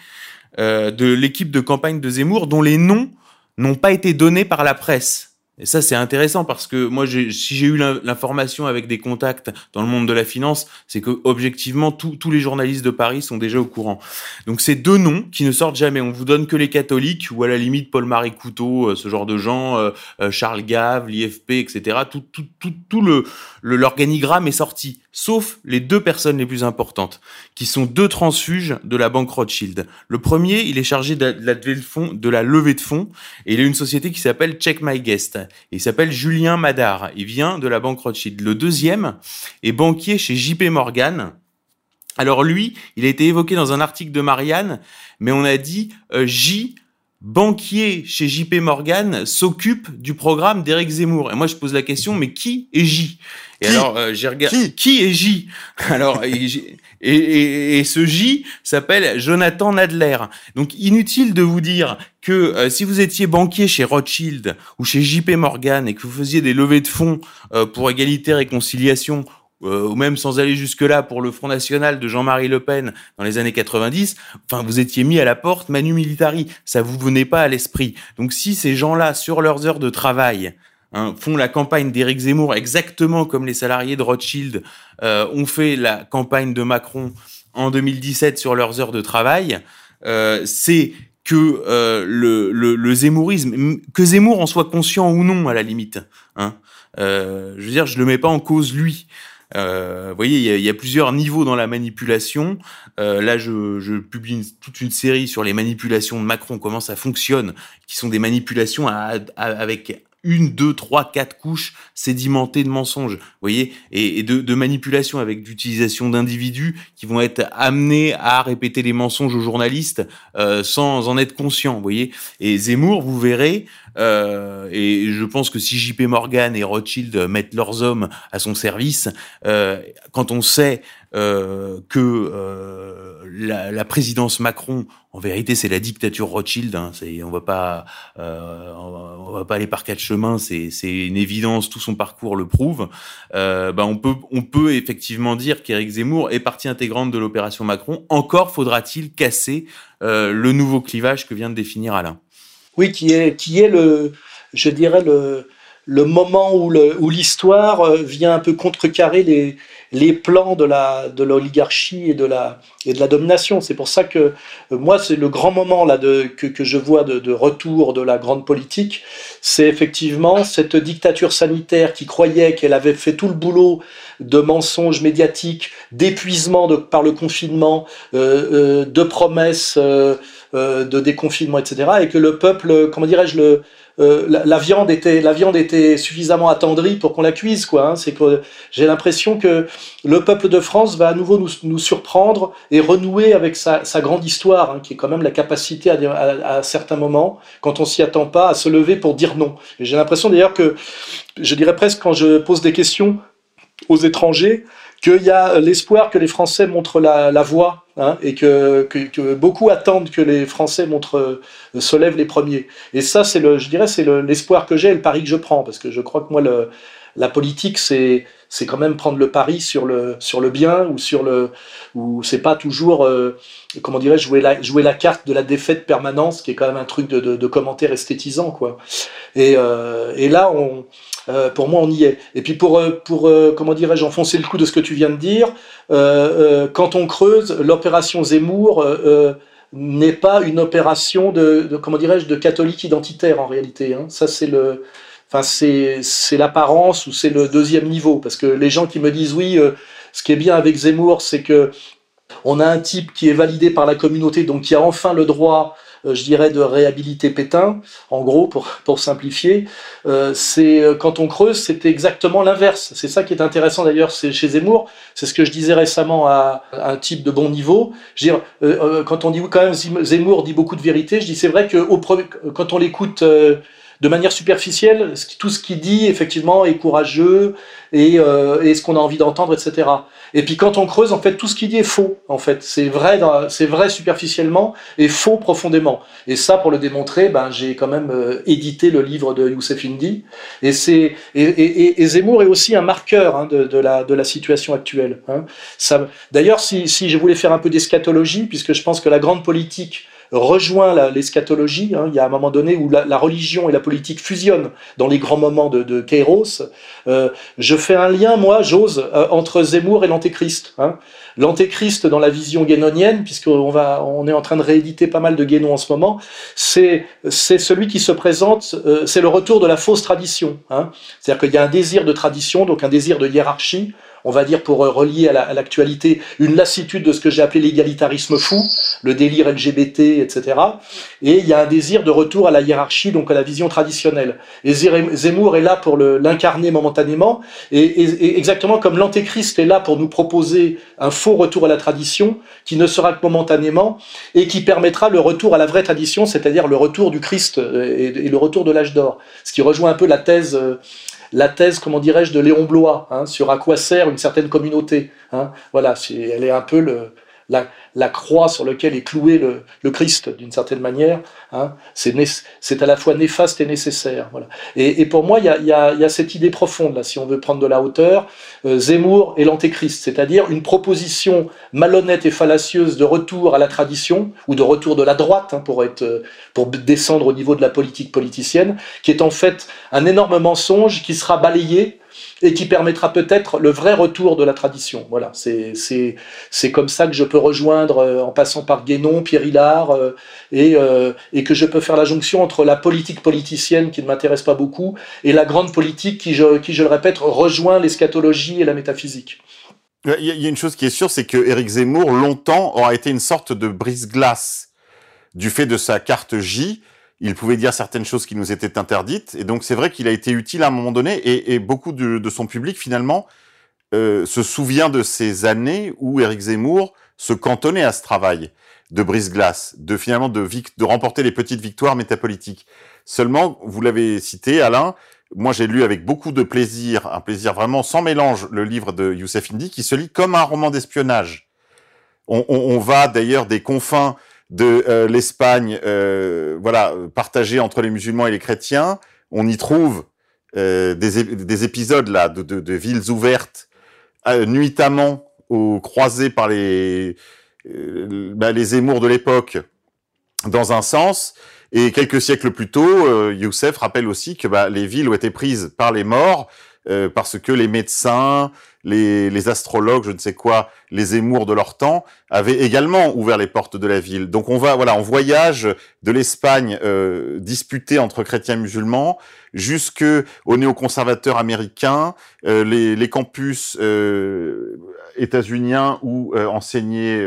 euh, de l'équipe de campagne de Zemmour, dont les noms n'ont pas été donnés par la presse. Et ça, c'est intéressant parce que moi, si j'ai eu l'information avec des contacts dans le monde de la finance, c'est que objectivement, tous les journalistes de Paris sont déjà au courant. Donc, c'est deux noms qui ne sortent jamais. On vous donne que les catholiques ou à la limite Paul-Marie Couteau, euh, ce genre de gens, euh, euh, Charles Gave, l'IFP, etc. Tout, tout, tout, tout le l'organigramme est sorti, sauf les deux personnes les plus importantes, qui sont deux transfuges de la banque Rothschild. Le premier, il est chargé de la, levée de fonds, et il a une société qui s'appelle Check My Guest. Il s'appelle Julien Madar. Il vient de la banque Rothschild. Le deuxième est banquier chez JP Morgan. Alors lui, il a été évoqué dans un article de Marianne, mais on a dit euh, J banquier chez JP Morgan s'occupe du programme d'Éric Zemmour. Et moi, je pose la question, mais qui est J? Et Qui? alors, euh, j'ai regardé. Qui? Qui est J? Alors, et, et, et- et ce J s'appelle Jonathan Nadler. Donc, inutile de vous dire que euh, si vous étiez banquier chez Rothschild ou chez JP Morgan et que vous faisiez des levées de fonds euh, pour égalité réconciliation euh, ou même sans aller jusque-là pour le Front National de Jean-Marie Le Pen dans les années 90, enfin vous étiez mis à la porte manu militari, ça vous venait pas à l'esprit. Donc si ces gens-là sur leurs heures de travail hein, font la campagne d'Éric Zemmour exactement comme les salariés de Rothschild euh, ont fait la campagne de Macron en 2017 sur leurs heures de travail, euh, c'est que euh, le, le, le zémourisme, que Zemmour en soit conscient ou non à la limite. Hein, euh, je veux dire, je le mets pas en cause lui. Euh, vous voyez, il y, a, y a plusieurs niveaux dans la manipulation. Euh, là, je, je publie toute une série sur les manipulations de Macron, comment ça fonctionne, qui sont des manipulations à- à- avec une, deux, trois, quatre couches sédimentées de mensonges, vous voyez, et, de, de, manipulation avec l'utilisation d'individus qui vont être amenés à répéter les mensonges aux journalistes euh, sans en être conscients, vous voyez. Et Zemmour, vous verrez, euh, et je pense que si JP Morgan et Rothschild mettent leurs hommes à son service, euh, quand on sait euh, que euh, la, la, présidence Macron, en vérité, c'est la dictature Rothschild. Hein, on va pas, euh, on va pas aller par quatre chemins. C'est une évidence. Tout son parcours le prouve. Euh, ben on peut, on peut effectivement dire qu'Éric Zemmour est partie intégrante de l'opération Macron. Encore faudra-t-il casser le nouveau clivage que vient de définir Alain. Oui, qui est, qui est le, je dirais le, le moment où l'histoire où vient un peu contrecarrer les, les plans de la de l'oligarchie et de la et de la domination. C'est pour ça que euh, moi c'est le grand moment là de que, que je vois de, retour de la grande politique, c'est effectivement cette dictature sanitaire qui croyait qu'elle avait fait tout le boulot de mensonges médiatiques, d'épuisement par le confinement, euh, euh, de promesses de déconfinement, etc. Et que le peuple, comment dirais-je, le euh, la, viande était, la viande était suffisamment attendrie pour qu'on la cuise. Quoi, hein. C'est que j'ai l'impression que le peuple de France va à nouveau nous, surprendre et renouer avec sa, grande histoire, hein, qui est quand même la capacité à, à, à certains moments, quand on s'y attend pas, à se lever pour dire non. J'ai l'impression d'ailleurs que, je dirais presque quand je pose des questions aux étrangers, qu'il y a l'espoir que les Français montrent la, la voie hein, et que, que, que, beaucoup attendent que les Français montrent, euh, se lèvent les premiers. Et ça, c'est le, je dirais, c'est l'espoir que j'ai et le pari que je prends, parce que je crois que moi, le, la politique, c'est c'est quand même prendre le pari sur le sur le bien ou sur le ou c'est pas toujours euh, comment dirais jouer la jouer la carte de la défaite permanente, qui est quand même un truc de, de, de commentaire esthétisant quoi. Et, euh, et là, on euh, pour moi, on y est. Et puis pour, euh, pour euh, comment dirais-je, enfoncer le coup de ce que tu viens de dire, quand on creuse, l'opération Zemmour n'est pas une opération de, comment dirais-je, de catholique identitaire en réalité. Hein. Ça, c'est le, enfin c'est l'apparence ou c'est le deuxième niveau parce que les gens qui me disent oui ce qui est bien avec Zemmour c'est que on a un type qui est validé par la communauté donc qui a enfin le droit je dirais, de réhabiliter Pétain, en gros, pour, pour simplifier, euh, c'est euh, quand on creuse, c'est exactement l'inverse. C'est ça qui est intéressant d'ailleurs chez Zemmour. C'est ce que je disais récemment à, un type de bon niveau. Je veux dire, euh, quand on dit quand même Zemmour dit beaucoup de vérité, je dis c'est vrai que au, quand on l'écoute de manière superficielle, tout ce qu'il dit, effectivement, est courageux et, euh, ce qu'on a envie d'entendre, etc. Et puis quand on creuse, en fait, tout ce qu'il dit est faux. En fait, c'est vrai, c'est vrai superficiellement et faux profondément. Et ça, pour le démontrer, ben j'ai quand même euh, édité le livre de Youssef Indy. Et c'est et, et, et, Zemmour est aussi un marqueur hein, de, de, la de la situation actuelle. Hein. Ça, d'ailleurs, si, si je voulais faire un peu d'eschatologie, puisque je pense que la grande politique rejoint l'eschatologie. Hein. Il y a un moment donné où la, religion et la politique fusionnent dans les grands moments de, de Kairos. Euh, je fais un lien, moi, j'ose, euh, entre Zemmour et l'Antéchrist. Hein. L'Antéchrist dans la vision guénonienne, puisqu'on va, on est en train de rééditer pas mal de Guénon en ce moment, c'est c'est celui qui se présente, euh, c'est le retour de la fausse tradition. Hein. C'est-à-dire qu'il y a un désir de tradition, donc un désir de hiérarchie, on va dire pour euh, relier à l'actualité, une lassitude de ce que j'ai appelé l'égalitarisme fou, le délire LGBT, etc. Et il y a un désir de retour à la hiérarchie, donc à la vision traditionnelle. Et Zemmour est là pour l'incarner momentanément, et, exactement comme l'antéchrist est là pour nous proposer un faux retour à la tradition, qui ne sera que momentanément, et qui permettra le retour à la vraie tradition, c'est-à-dire le retour du Christ euh, et, et le retour de l'âge d'or. Ce qui rejoint un peu la thèse euh, la thèse, comment dirais-je, de Léon Blois hein, sur à quoi sert une certaine communauté. Hein. Voilà, elle est un peu le, la, croix sur laquelle est cloué le, Christ, d'une certaine manière. Hein. C'est à la fois néfaste et nécessaire. Et, pour moi, il y a, cette idée profonde, là, si on veut prendre de la hauteur, euh, Zemmour et l'Antéchrist, c'est-à-dire une proposition malhonnête et fallacieuse de retour à la tradition, ou de retour de la droite, hein, pour, être, pour descendre au niveau de la politique politicienne, qui est en fait un énorme mensonge qui sera balayé et qui permettra peut-être le vrai retour de la tradition. Voilà, c'est comme ça que je peux rejoindre, euh, en passant par Guénon, Pierre Hillard, euh, et, euh, et que je peux faire la jonction entre la politique politicienne qui ne m'intéresse pas beaucoup et la grande politique qui, je, qui, je le répète, rejoint l'eschatologie et la métaphysique. Il y a une chose qui est sûre, c'est que Éric Zemmour, longtemps, aura été une sorte de brise-glace du fait de sa carte J, il pouvait dire certaines choses qui nous étaient interdites. Et donc c'est vrai qu'il a été utile à un moment donné, et, beaucoup de, de, son public finalement euh, se souvient de ces années où Éric Zemmour se cantonnait à ce travail de brise-glace, de finalement de, de remporter les petites victoires métapolitiques. Seulement, vous l'avez cité, Alain, moi j'ai lu avec beaucoup de plaisir, un plaisir vraiment sans mélange, le livre de Youssef Indy qui se lit comme un roman d'espionnage. On, on, on, va d'ailleurs des confins de euh, l'Espagne, euh, voilà, partagée entre les musulmans et les chrétiens. On y trouve euh, des, des, épisodes là de, de, de villes ouvertes euh, nuitamment aux croisées par les euh, bah, les émours de l'époque dans un sens. Et quelques siècles plus tôt, Youssef rappelle aussi que bah, les villes ont été prises par les morts euh, parce que les médecins, les, les, astrologues, je ne sais quoi, les émours de leur temps avaient également ouvert les portes de la ville. Donc on va, voilà, on voyage de l'Espagne euh, disputée entre chrétiens et musulmans jusque aux néoconservateurs américains, euh, les, les, campus euh, états-uniens où euh, enseignaient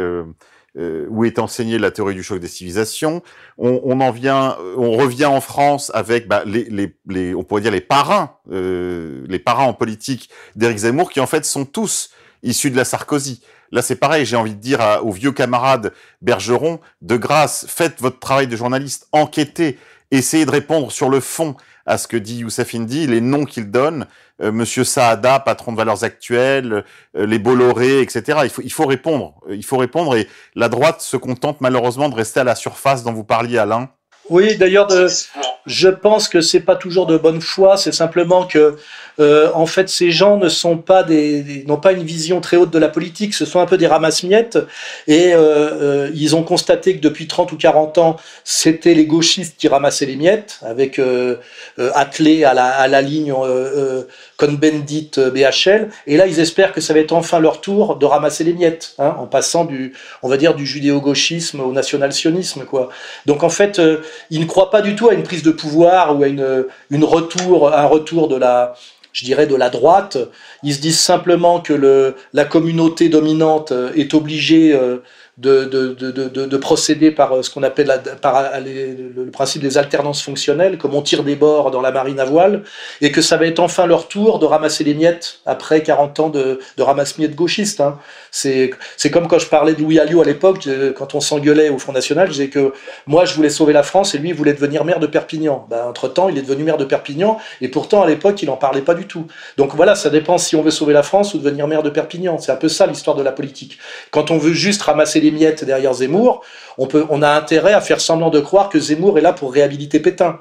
euh, où est enseignée la théorie du choc des civilisations. On, on en vient, on revient en France avec bah, les, les, les, on pourrait dire les parrains, euh, les parrains en politique d'Éric Zemmour, qui en fait sont tous issus de la Sarkozy. Là, c'est pareil. J'ai envie de dire à, aux vieux camarades Bergeron, de grâce, faites votre travail de journaliste, enquêtez, essayez de répondre sur le fond à ce que dit Youssef Indy, les noms qu'il donne, euh, Monsieur Saada, patron de Valeurs Actuelles, euh, les Bolloré, etc. Il faut, il faut répondre. Il faut répondre et la droite se contente malheureusement de rester à la surface dont vous parliez, Alain. Oui, d'ailleurs, je pense que c'est pas toujours de bonne foi. C'est simplement que, euh, en fait, ces gens ne sont pas des, n'ont pas une vision très haute de la politique. Ce sont un peu des ramasse-miettes. Et euh, euh, ils ont constaté que depuis 30 ou 40 ans, c'était les gauchistes qui ramassaient les miettes, avec euh, euh, attelés à la, à la ligne Cohn-Bendit BHL. Et là, ils espèrent que ça va être enfin leur tour de ramasser les miettes, hein, en passant du, on va dire, du judéo-gauchisme au national-sionisme, quoi. Donc, en fait ils ne croient pas du tout à une prise de pouvoir ou à une, une retour, un retour de la, je dirais, de la droite. Ils se disent simplement que le, la communauté dominante est obligée de, de, de, de, procéder par ce qu'on appelle par les, le, principe des alternances fonctionnelles, comme on tire des bords dans la marine à voile, et que ça va être enfin leur tour de ramasser les miettes après 40 ans de, de ramasse-miettes gauchistes. Hein. C'est comme quand je parlais de Louis Alliot à l'époque, quand on s'engueulait au Front National, je disais que moi je voulais sauver la France et lui il voulait devenir maire de Perpignan. Ben, entre temps, il est devenu maire de Perpignan et pourtant à l'époque il n'en parlait pas du tout. Donc voilà, ça dépend si on veut sauver la France ou devenir maire de Perpignan. C'est un peu ça l'histoire de la politique. Quand on veut juste ramasser les miettes derrière Zemmour, on, peut, a intérêt à faire semblant de croire que Zemmour est là pour réhabiliter Pétain.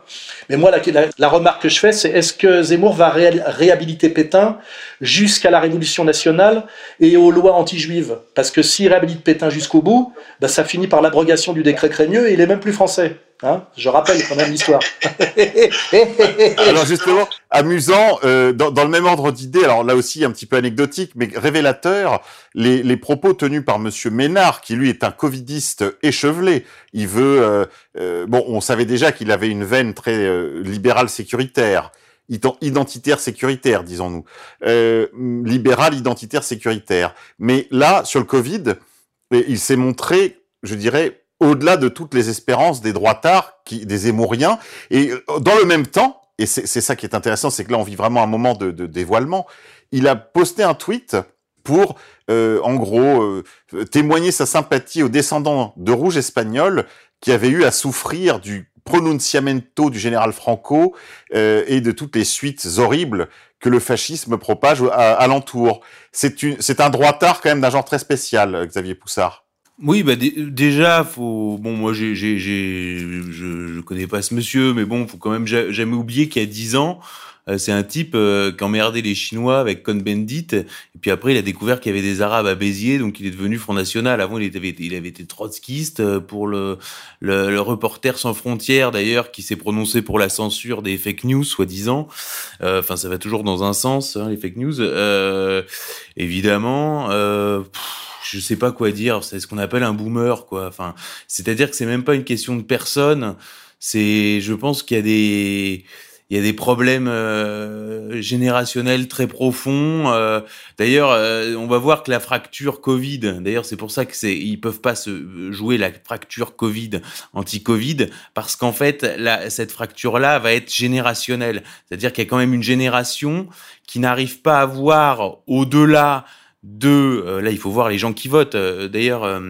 Mais moi, la, remarque que je fais, c'est est-ce que Zemmour va ré, réhabiliter Pétain jusqu'à la Révolution nationale et aux lois anti-juives? Parce que s'il réhabilite Pétain jusqu'au bout, ben, ça finit par l'abrogation du décret Crémieux et il est même plus français. Hein je rappelle quand même l'histoire. alors justement, amusant, euh, dans, dans, le même ordre d'idée, alors là aussi un petit peu anecdotique, mais révélateur, les, les propos tenus par Monsieur Ménard, qui lui est un covidiste échevelé. Il veut, euh, euh, bon, on savait déjà qu'il avait une veine très euh, libérale sécuritaire identitaire sécuritaire, disons-nous, euh, libéral identitaire sécuritaire. Mais là, sur le Covid, il s'est montré, je dirais, au-delà de toutes les espérances des droitards, qui, des émouriens, et euh, dans le même temps, et c'est ça qui est intéressant, c'est que là on vit vraiment un moment de, de dévoilement, il a posté un tweet pour, euh, en gros, euh, témoigner sa sympathie aux descendants de rouges espagnols qui avaient eu à souffrir du pronunciamento du général Franco euh, et de toutes les suites horribles que le fascisme propage alentour. C'est un droitard quand même d'un genre très spécial, Xavier Poussard. Oui, bah déjà, faut bon, moi, j'ai, j'ai, je, je connais pas ce monsieur, mais bon, faut quand même jamais oublier qu'il y a dix ans, c'est un type euh, qui emmerdait les Chinois avec Cohn-Bendit. Et puis après, il a découvert qu'il y avait des Arabes à Béziers, donc il est devenu Front National. Avant, il avait, il avait été trotskiste euh, pour le, le, le Reporter sans frontières, d'ailleurs, qui s'est prononcé pour la censure des fake news, soi-disant. Enfin, ça va toujours dans un sens, hein, les fake news. évidemment. Euh, je sais pas quoi dire, c'est ce qu'on appelle un boomer, quoi. Enfin, c'est-à-dire que c'est même pas une question de personne. C'est, je pense qu'il y a des, il y a des problèmes générationnels très profonds. d'ailleurs, on va voir que la fracture Covid, d'ailleurs, c'est pour ça que c'est, ils peuvent pas se jouer la fracture Covid, anti-Covid, parce qu'en fait, la, cette fracture-là va être générationnelle. C'est-à-dire qu'il y a quand même une génération qui n'arrive pas à voir au-delà de euh, là il faut voir les gens qui votent euh, d'ailleurs euh,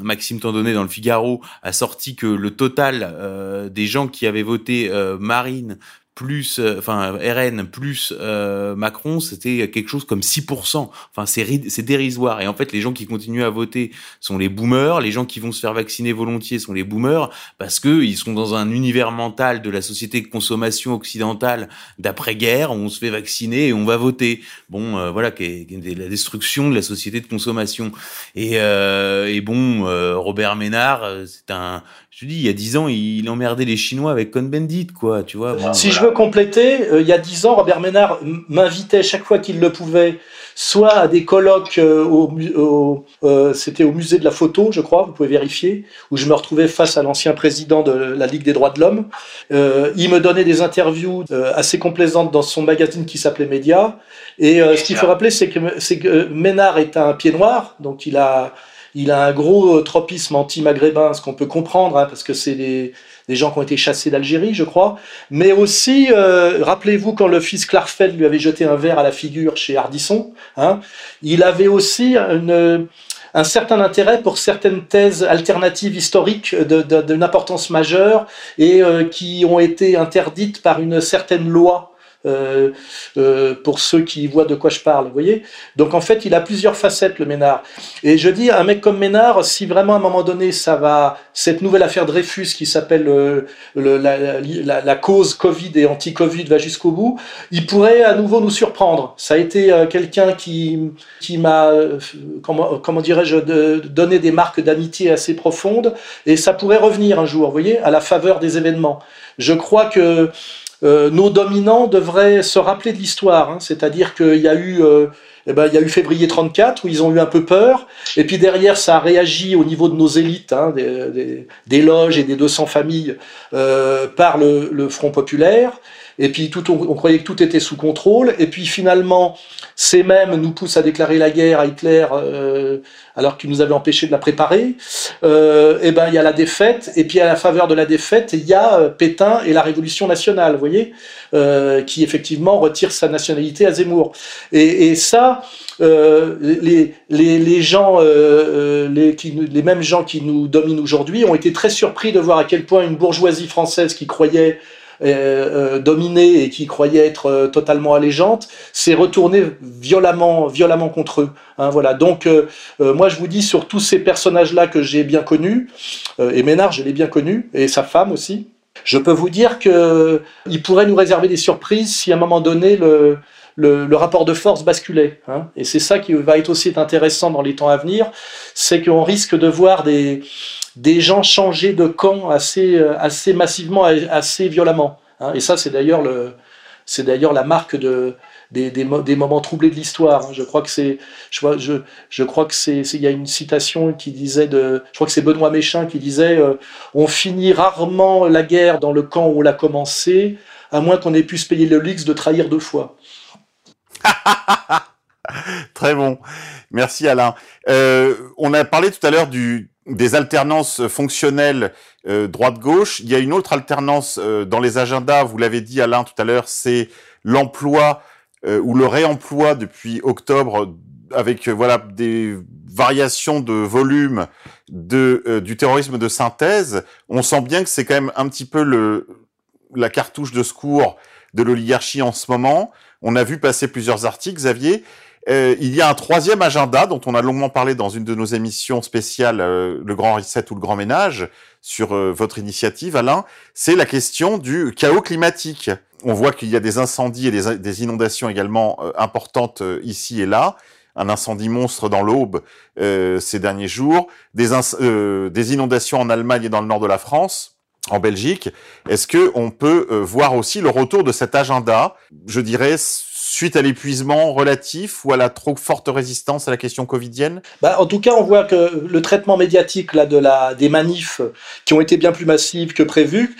Maxime Tandonnet dans le Figaro a sorti que le total des gens qui avaient voté Marine plus, euh, enfin RN plus euh, Macron, c'était quelque chose comme 6%. Enfin, c'est dérisoire. Et en fait, les gens qui continuent à voter sont les boomers. Les gens qui vont se faire vacciner volontiers sont les boomers parce que ils sont dans un univers mental de la société de consommation occidentale d'après-guerre où on se fait vacciner et on va voter. Bon, euh, voilà, qui la destruction de la société de consommation. Et, et bon, Robert Ménard, c'est un je te dis, il y a dix ans, il emmerdait les Chinois avec Cohn-Bendit, quoi, tu vois. si je veux compléter, euh, il y a dix ans, Robert Ménard m'invitait chaque fois qu'il le pouvait, soit à des colloques euh, au, euh, c'était au musée de la photo, je crois, vous pouvez vérifier, où je me retrouvais face à l'ancien président de la Ligue des droits de l'homme. il me donnait des interviews assez complaisantes dans son magazine qui s'appelait Média. Et ce qu'il faut rappeler, c'est que, que Ménard est un pied noir, donc il a il a un gros euh, tropisme anti-maghrébin, ce qu'on peut comprendre, hein, parce que c'est des, gens qui ont été chassés d'Algérie, je crois. Mais aussi, euh, rappelez-vous quand le fils Clarfeld lui avait jeté un verre à la figure chez Hardisson, hein, il avait aussi un certain intérêt pour certaines thèses alternatives historiques d'une importance majeure et euh, qui ont été interdites par une certaine loi euh, euh, pour ceux qui voient de quoi je parle, vous voyez? Donc en fait, il a plusieurs facettes, le Ménard. Et je dis, un mec comme Ménard, si vraiment à un moment donné, ça va, cette nouvelle affaire Dreyfus qui s'appelle euh, la, cause Covid et anti-Covid va jusqu'au bout, il pourrait à nouveau nous surprendre. Ça a été quelqu'un qui, qui m'a, comment, comment dirais-je, donné des marques d'amitié assez profondes, et ça pourrait revenir un jour, vous voyez, à la faveur des événements. Je crois que euh, nos dominants devraient se rappeler de l'histoire. Hein. C'est-à-dire qu'il y a eu euh, eh ben, il y a eu février 34 où ils ont eu un peu peur, et puis derrière ça a réagi au niveau de nos élites, hein, des, loges et des 200 familles, euh, par le, Front populaire. Et puis tout, on, croyait que tout était sous contrôle. Et puis finalement, ces mêmes nous poussent à déclarer la guerre à Hitler euh, alors qu'ils nous avaient empêché de la préparer. Euh, et ben il y a la défaite. Et puis à la faveur de la défaite, il y a euh, Pétain et la Révolution nationale, vous voyez, euh, qui effectivement retire sa nationalité à Zemmour. Et, et ça, euh, les, les, les, gens, euh, les, les mêmes gens qui nous dominent aujourd'hui ont été très surpris de voir à quel point une bourgeoisie française qui croyait euh, euh, et qui croyait être euh, totalement allégeante, s'est retournée violemment, violemment contre eux. Hein, voilà. Donc, moi, je vous dis sur tous ces personnages-là que j'ai bien connus, et Ménard, je l'ai bien connu, et sa femme aussi. Je peux vous dire que il pourrait nous réserver des surprises si à un moment donné le, le, rapport de force basculait. Hein. Et c'est ça qui va être aussi intéressant dans les temps à venir, c'est qu'on risque de voir des, des gens changer de camp assez, euh, assez massivement, assez violemment. Hein. Et ça, c'est d'ailleurs le, c'est d'ailleurs la marque de, des, des, des moments troublés de l'histoire. Hein. Je crois que c'est, je, je, je crois que c'est, il y a une citation qui disait de, je crois que c'est Benoît Méchin qui disait, euh, on finit rarement la guerre dans le camp où on l'a commencé, à moins qu'on ait pu se payer le luxe de trahir deux fois. Très bon. Merci Alain. Euh, on a parlé tout à l'heure du, des alternances fonctionnelles euh, droite-gauche. Il y a une autre alternance euh, dans les agendas, vous l'avez dit Alain tout à l'heure, c'est l'emploi euh, ou le réemploi depuis octobre avec voilà des variations de volume de du terrorisme de synthèse. On sent bien que c'est quand même un petit peu le la cartouche de secours de l'oligarchie en ce moment. On a vu passer plusieurs articles, Xavier. Euh, il y a un troisième agenda dont on a longuement parlé dans une de nos émissions spéciales, euh, le Grand Reset ou le Grand Ménage, sur euh, votre initiative, Alain. C'est la question du chaos climatique. On voit qu'il y a des incendies et des, inondations également importantes ici et là. Un incendie monstre dans l'Aube ces derniers jours, des, des inondations en Allemagne et dans le nord de la France en Belgique. Est-ce que on peut voir aussi le retour de cet agenda, je dirais, suite à l'épuisement relatif ou à la trop forte résistance à la question covidienne bah, En tout cas, on voit que le traitement médiatique là, de la, des manifs qui ont été bien plus massives que prévu,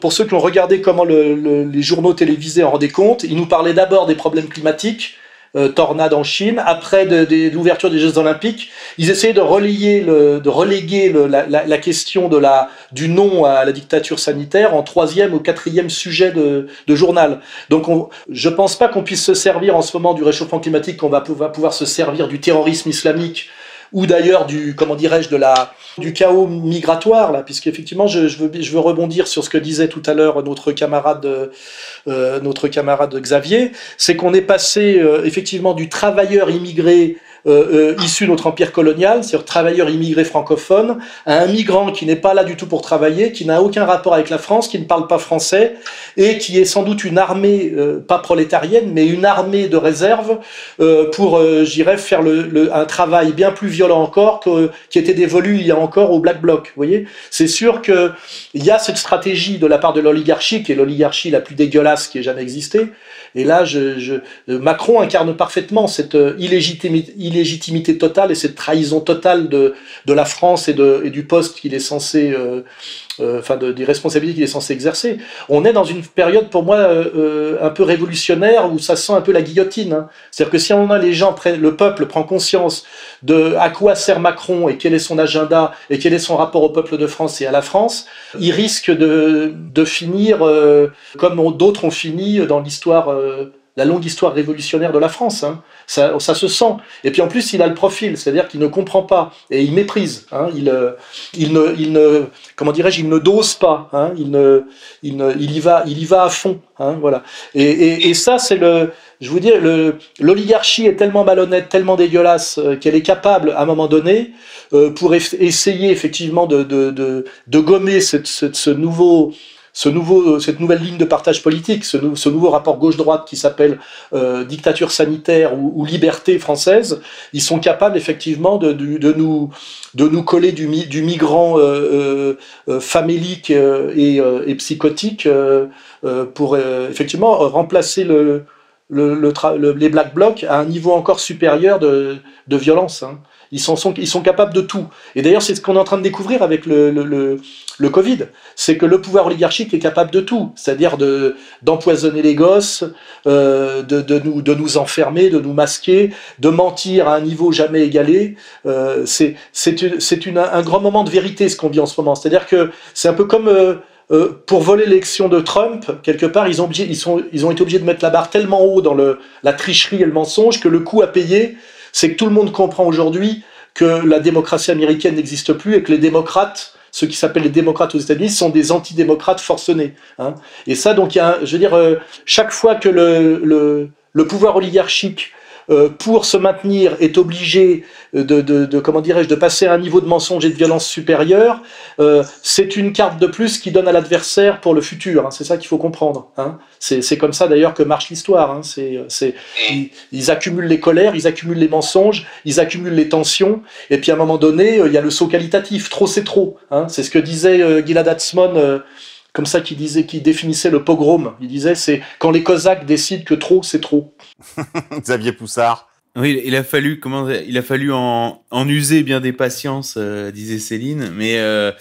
pour ceux qui ont regardé comment le, les journaux télévisés en rendaient compte, ils nous parlaient d'abord des problèmes climatiques, euh, tornade en Chine, après de, l'ouverture des Jeux Olympiques, ils essayaient de relayer, le, de reléguer le, la, la, question de la, du non à la dictature sanitaire en troisième ou quatrième sujet de, de journal. Donc on, je pense pas qu'on puisse se servir en ce moment du réchauffement climatique, qu'on va pouvoir se servir du terrorisme islamique ou d'ailleurs du comment dirais-je de la du chaos migratoire là puisqu'effectivement je, je, veux je veux rebondir sur ce que disait tout à l'heure notre camarade euh, notre camarade Xavier c'est qu'on est passé euh, effectivement du travailleur immigré euh, euh, issu de notre empire colonial, c'est-à-dire travailleur immigré francophone, à un migrant qui n'est pas là du tout pour travailler, qui n'a aucun rapport avec la France, qui ne parle pas français, et qui est sans doute une armée, euh, pas prolétarienne, mais une armée de réserve euh, pour, euh, j'irais, faire le, le, un travail bien plus violent encore que, qui était dévolu il y a encore au Black Bloc. Vous voyez C'est sûr qu'il y a cette stratégie de la part de l'oligarchie, qui est l'oligarchie la plus dégueulasse qui ait jamais existé, et là, Macron incarne parfaitement cette illégitimité, illégitimité totale et cette trahison totale de, la France et, du poste qu'il est censé, euh, euh, enfin, de, des responsabilités qu'il est censé exercer. On est dans une période, pour moi, euh, euh, un peu révolutionnaire où ça sent un peu la guillotine. Hein. C'est-à-dire que si on a les gens, le peuple prend conscience de à quoi sert Macron et quel est son agenda et quel est son rapport au peuple de France et à la France, il risque de, finir euh, comme d'autres ont fini dans l'histoire la longue histoire révolutionnaire de la France. Hein. Ça, se sent. Et puis en plus, il a le profil, c'est-à-dire qu'il ne comprend pas et il méprise. Hein. Il, euh, il, ne, il ne, comment dirais-je, il ne dose pas. Hein. Il, ne, il, ne, il y va, il y va à fond. Voilà. Et, ça, c'est le, je vous dis, l'oligarchie est tellement malhonnête, tellement dégueulasse euh, qu'elle est capable, à un moment donné, euh, pour essayer effectivement de, gommer ce nouveau ce nouveau, cette nouvelle ligne de partage politique, ce, nouveau rapport gauche-droite qui s'appelle euh, dictature sanitaire ou, ou, liberté française, ils sont capables effectivement de, de, de nous, de nous coller du, du migrant euh, euh, famélique euh, et, euh, et, psychotique euh, pour effectivement remplacer le, le, le, le, les black blocs à un niveau encore supérieur de, de violence. Hein. Ils sont, ils sont capables de tout. Et d'ailleurs, c'est ce qu'on est en train de découvrir avec le, le, Covid. C'est que le pouvoir oligarchique est capable de tout. C'est-à-dire de, d'empoisonner les gosses, euh, de, de, nous, de nous enfermer, de nous masquer, de mentir à un niveau jamais égalé. Euh, c'est, un grand moment de vérité ce qu'on vit en ce moment. C'est-à-dire que c'est un peu comme... Euh, euh, pour voler l'élection de Trump, quelque part, ils ont, ils, sont, ils ont été obligés de mettre la barre tellement haut dans le, la tricherie et le mensonge que le coût à payer, c'est que tout le monde comprend aujourd'hui que la démocratie américaine n'existe plus et que les démocrates, ceux qui s'appellent les démocrates aux États-Unis, sont des antidémocrates forcenés. Hein. Et ça, donc, il y a, je veux dire, euh, chaque fois que le pouvoir oligarchique euh, pour se maintenir, est obligé de, de, de comment dirais-je, de passer à un niveau de mensonge et de violence supérieur, euh, c'est une carte de plus qui donne à l'adversaire pour le futur. Hein, c'est ça qu'il faut comprendre. Hein. C'est comme ça d'ailleurs que marche l'histoire. Hein. C'est, ils, ils, accumulent les colères, ils accumulent les mensonges, ils accumulent les tensions, et puis à un moment donné, euh, il y a le saut qualitatif. Trop, c'est trop. Hein. C'est ce que disait euh, Gilad Atzmon. Comme ça qui disait, qui définissait le pogrom. Il disait, c'est quand les Cosaques décident que trop, c'est trop. Xavier Poussard. Oui, il a fallu comment il a fallu en, en user bien des patiences, euh, disait Céline. Mais euh,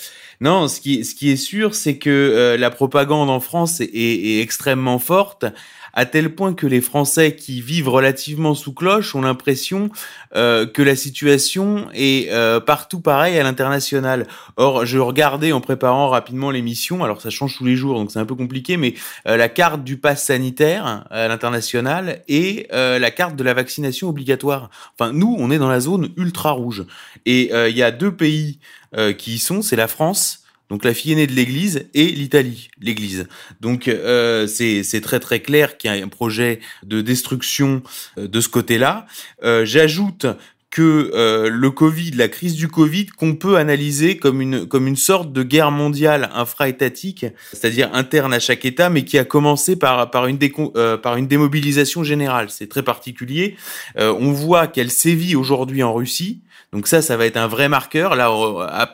non, ce qui ce qui est sûr, c'est que euh, la propagande en France est, est, est extrêmement forte à tel point que les Français qui vivent relativement sous cloche ont l'impression euh, que la situation est euh, partout pareil à l'international. Or, je regardais en préparant rapidement l'émission, alors ça change tous les jours, donc c'est un peu compliqué, mais euh, la carte du pass sanitaire à l'international et euh, la carte de la vaccination obligatoire. Enfin, nous, on est dans la zone ultra rouge. Et euh, il y a deux pays euh, qui y sont, c'est la France donc la fille aînée de l'Église et l'Italie, l'Église. Donc euh, c'est très très clair qu'il y a un projet de destruction euh, de ce côté-là. Euh, J'ajoute que euh, le Covid, la crise du Covid, qu'on peut analyser comme une comme une sorte de guerre mondiale infra-étatique, c'est-à-dire interne à chaque État, mais qui a commencé par par une euh, par une démobilisation générale. C'est très particulier. Euh, on voit qu'elle sévit aujourd'hui en Russie Donc ça, ça va être un vrai marqueur. Là,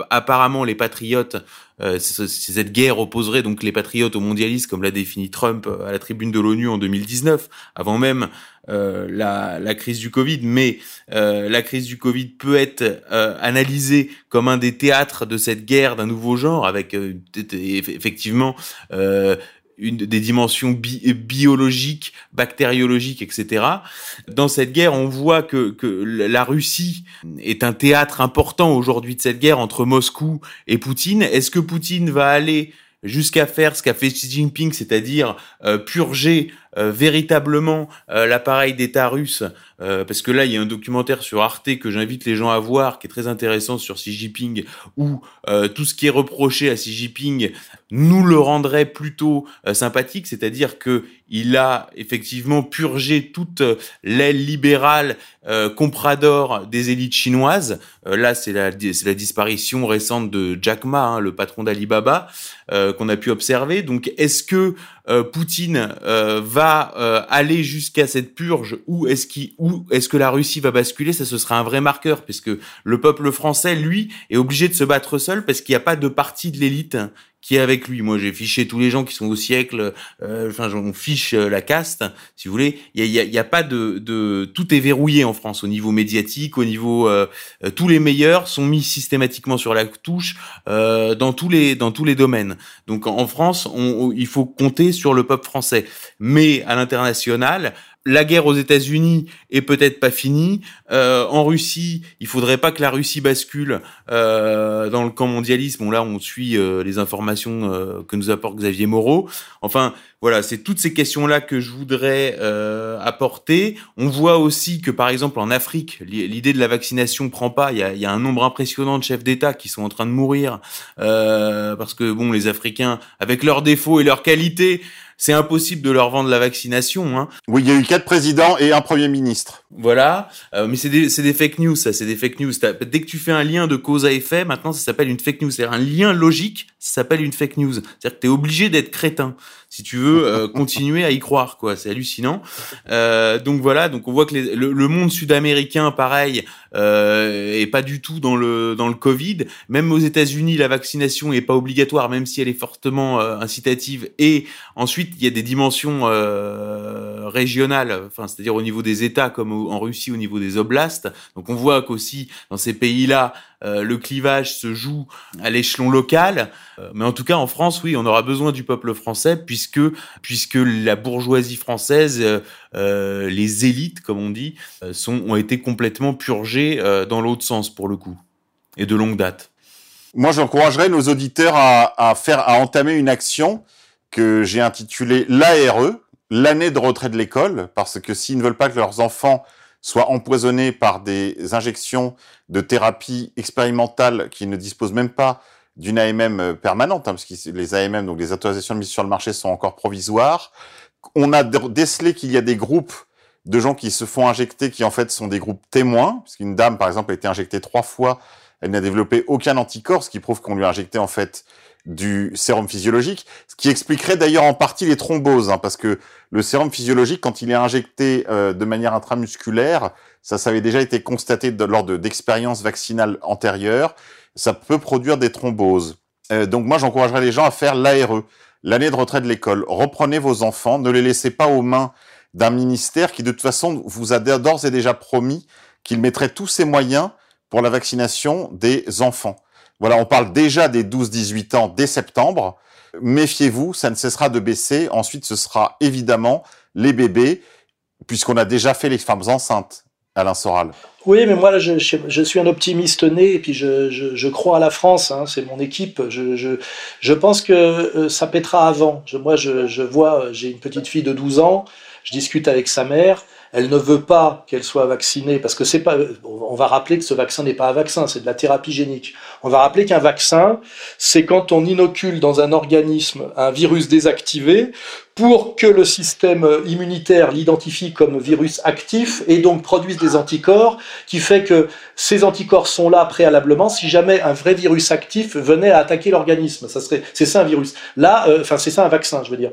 apparemment, les patriotes, euh, cette guerre opposerait donc les patriotes aux mondialistes, comme l'a défini Trump à la tribune de l'ONU en 2019, avant même euh, la, crise du Covid. Mais euh, la crise du Covid peut être euh, analysée comme un des théâtres de cette guerre d'un nouveau genre, avec effectivement une des dimensions biologiques, bactériologiques, etc. Dans cette guerre, on voit que, que la Russie est un théâtre important aujourd'hui de cette guerre entre Moscou et Poutine. Est-ce que Poutine va aller jusqu'à faire ce qu'a fait Xi Jinping, c'est-à-dire euh, purger euh, véritablement euh, l'appareil d'État russe, parce que là il y a un documentaire sur Arte que j'invite les gens à voir, qui est très intéressant sur Xi Jinping, où tout ce qui est reproché à Xi Jinping nous le rendrait plutôt sympathique, c'est-à-dire que il a effectivement purgé toute l'aile libérale comprador des élites chinoises. là c'est la, la disparition récente de Jack Ma, hein, le patron d'Alibaba. Euh, qu'on a pu observer. Donc, est-ce que euh, Poutine euh, va aller jusqu'à cette purge ou est-ce qu'il est-ce que la Russie va basculer Ça, ce sera un vrai marqueur, puisque le peuple français, lui, est obligé de se battre seul parce qu'il n'y a pas de parti de l'élite qui est avec lui. Moi, j'ai fiché tous les gens qui sont au siècle. Euh, enfin, on fiche euh, la caste, si vous voulez. Il y a, pas de, de, tout est verrouillé en France au niveau médiatique, au niveau euh, tous les meilleurs sont mis systématiquement sur la touche dans tous les dans tous les domaines. Donc en France, il faut compter sur le peuple français. Mais à l'international, la guerre aux États-Unis est peut-être pas finie. Euh, en Russie, il faudrait pas que la Russie bascule euh, dans le camp mondialisme. Bon, là, on suit euh, les informations euh, que nous apporte Xavier Moreau. Enfin, voilà, c'est toutes ces questions-là que je voudrais euh, apporter. On voit aussi que, par exemple, en Afrique, l'idée de la vaccination prend pas. Il y a, il y a un nombre impressionnant de chefs d'État qui sont en train de mourir parce que, bon, les Africains, avec leurs défauts et leurs qualités, c'est impossible de leur vendre la vaccination. Hein. Oui, il y a eu quatre présidents et un premier ministre. Voilà, euh, mais c'est des, des fake news, ça, c'est des fake news. Dès que tu fais un lien de cause à effet, maintenant ça s'appelle une fake news. C'est un lien logique, ça s'appelle une fake news. C'est-à-dire que t'es obligé d'être crétin si tu veux euh, continuer à y croire, quoi. C'est hallucinant. Euh, donc voilà, donc on voit que le, monde sud-américain, pareil, euh, est pas du tout dans le dans le Covid. Même aux États-Unis, la vaccination est pas obligatoire, même si elle est fortement euh, incitative. Et ensuite, il y a des dimensions euh, régionales, enfin, c'est-à-dire au niveau des États, comme en Russie, au niveau des oblasts. Donc on voit qu'aussi dans ces pays-là, euh, le clivage se joue à l'échelon local. Euh, mais en tout cas, en France, oui, on aura besoin du peuple français puisque puisque la bourgeoisie française, euh, les élites, comme on dit, sont ont été complètement purgées dans l'autre sens pour le coup et de longue date. Moi, j'encouragerais nos auditeurs à, à faire à entamer une action que j'ai intitulée l'ARE, l'année de retrait de l'école, parce que s'ils ne veulent pas que leurs enfants soient empoisonnés par des injections de thérapie expérimentale qui ne disposent même pas d'une AMM euh, permanente, hein, parce que les AMM, donc les autorisations de mise sur le marché, sont encore provisoires. On a décelé qu'il y a des groupes de gens qui se font injecter, qui en fait sont des groupes témoins, parce qu'une dame, par exemple, a été injectée trois fois, elle n'a développé aucun anticorps, ce qui prouve qu'on lui a injecté en fait du sérum physiologique, ce qui expliquerait d'ailleurs en partie les thromboses, hein, parce que le sérum physiologique, quand il est injecté euh, de manière intramusculaire, ça, ça avait déjà été constaté lors d'expériences vaccinales antérieures, ça peut produire des thromboses. Euh, donc moi, j'encouragerais les gens à faire l'ARE, l'année de retraite de l'école. Reprenez vos enfants, ne les laissez pas aux mains d'un ministère qui, de toute façon, vous a d'ores et déjà promis qu'il mettrait tous ses moyens pour la vaccination des enfants. Voilà, on parle déjà des 12-18 ans dès septembre. Méfiez-vous, ça ne cessera de baisser. Ensuite, ce sera évidemment les bébés, puisqu'on a déjà fait les femmes enceintes. Alain Soral. Oui, mais moi, je, suis un optimiste né et puis je, je crois à la France. Hein, c'est mon équipe. Je, pense que euh, ça pètera avant. moi, je, vois, j'ai une petite fille de 12 ans. Je discute avec sa mère elle ne veut pas qu'elle soit vaccinée parce que c'est pas. On va rappeler que ce vaccin n'est pas un vaccin, c'est de la thérapie génique. On va rappeler qu'un vaccin, c'est quand on inocule dans un organisme un virus désactivé pour que le système immunitaire l'identifie comme virus actif et donc produise des anticorps, qui fait que ces anticorps sont là préalablement si jamais un vrai virus actif venait à attaquer l'organisme. Ça serait, c'est ça un virus. Là, euh, enfin c'est ça un vaccin, je veux dire.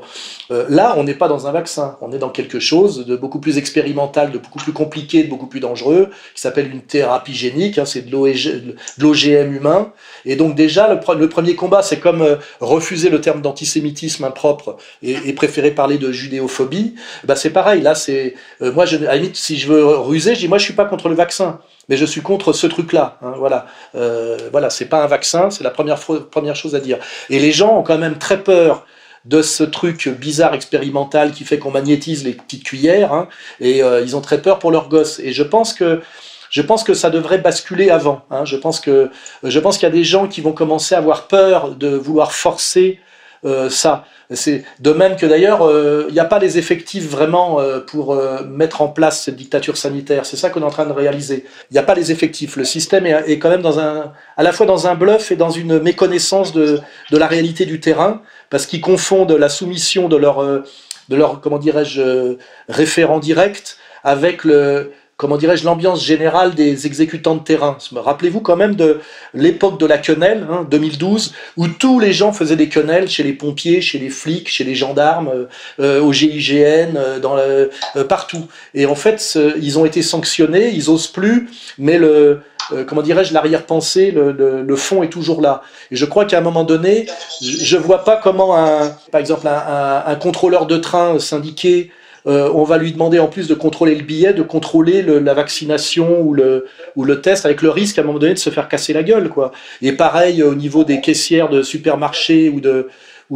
Euh, là, on n'est pas dans un vaccin, on est dans quelque chose de beaucoup plus expérimental, de beaucoup plus compliqué, de beaucoup plus dangereux, qui s'appelle une thérapie génique. Hein, c'est de l'OGM humain. Et donc déjà, le, premier combat, c'est comme euh, refuser le terme d'antisémitisme impropre et préférer parler de judéophobie, bah c'est pareil. Là, c'est euh, moi, je, à la limite, si je veux ruser, je dis moi, je suis pas contre le vaccin, mais je suis contre ce truc-là. Hein, voilà, euh, voilà, c'est pas un vaccin, c'est la première première chose à dire. Et les gens ont quand même très peur de ce truc bizarre expérimental qui fait qu'on magnétise les petites cuillères, hein, et euh, ils ont très peur pour leurs gosses. Et je pense que je pense que ça devrait basculer avant. Hein. Je pense que je pense qu'il y a des gens qui vont commencer à avoir peur de vouloir forcer euh, ça. C'est de même que d'ailleurs, il euh, n'y a pas les effectifs vraiment euh, pour mettre en place cette dictature sanitaire. C'est ça qu'on est en train de réaliser. Il n'y a pas les effectifs. Le système est, quand même dans un, à la fois dans un bluff et dans une méconnaissance de, de la réalité du terrain, parce qu'ils confondent la soumission de leur, de leur comment dirais-je, référent direct avec le, comment dirais-je, l'ambiance générale des exécutants de terrain. Rappelez-vous quand même de l'époque de la quenelle, hein, 2012, où tous les gens faisaient des quenelles chez les pompiers, chez les flics, chez les gendarmes, euh, euh au GIGN, euh, dans le, euh, partout. Et en fait, ils ont été sanctionnés, ils osent plus, mais le comment dirais-je, l'arrière-pensée, le, le, le, fond est toujours là. Et je crois qu'à un moment donné, je ne vois pas comment, un, par exemple, un, un contrôleur de train syndiqué euh, on va lui demander en plus de contrôler le billet, de contrôler la vaccination ou le, test, avec le risque à un moment donné de se faire casser la gueule. Quoi. Et pareil au niveau des caissières de supermarchés ou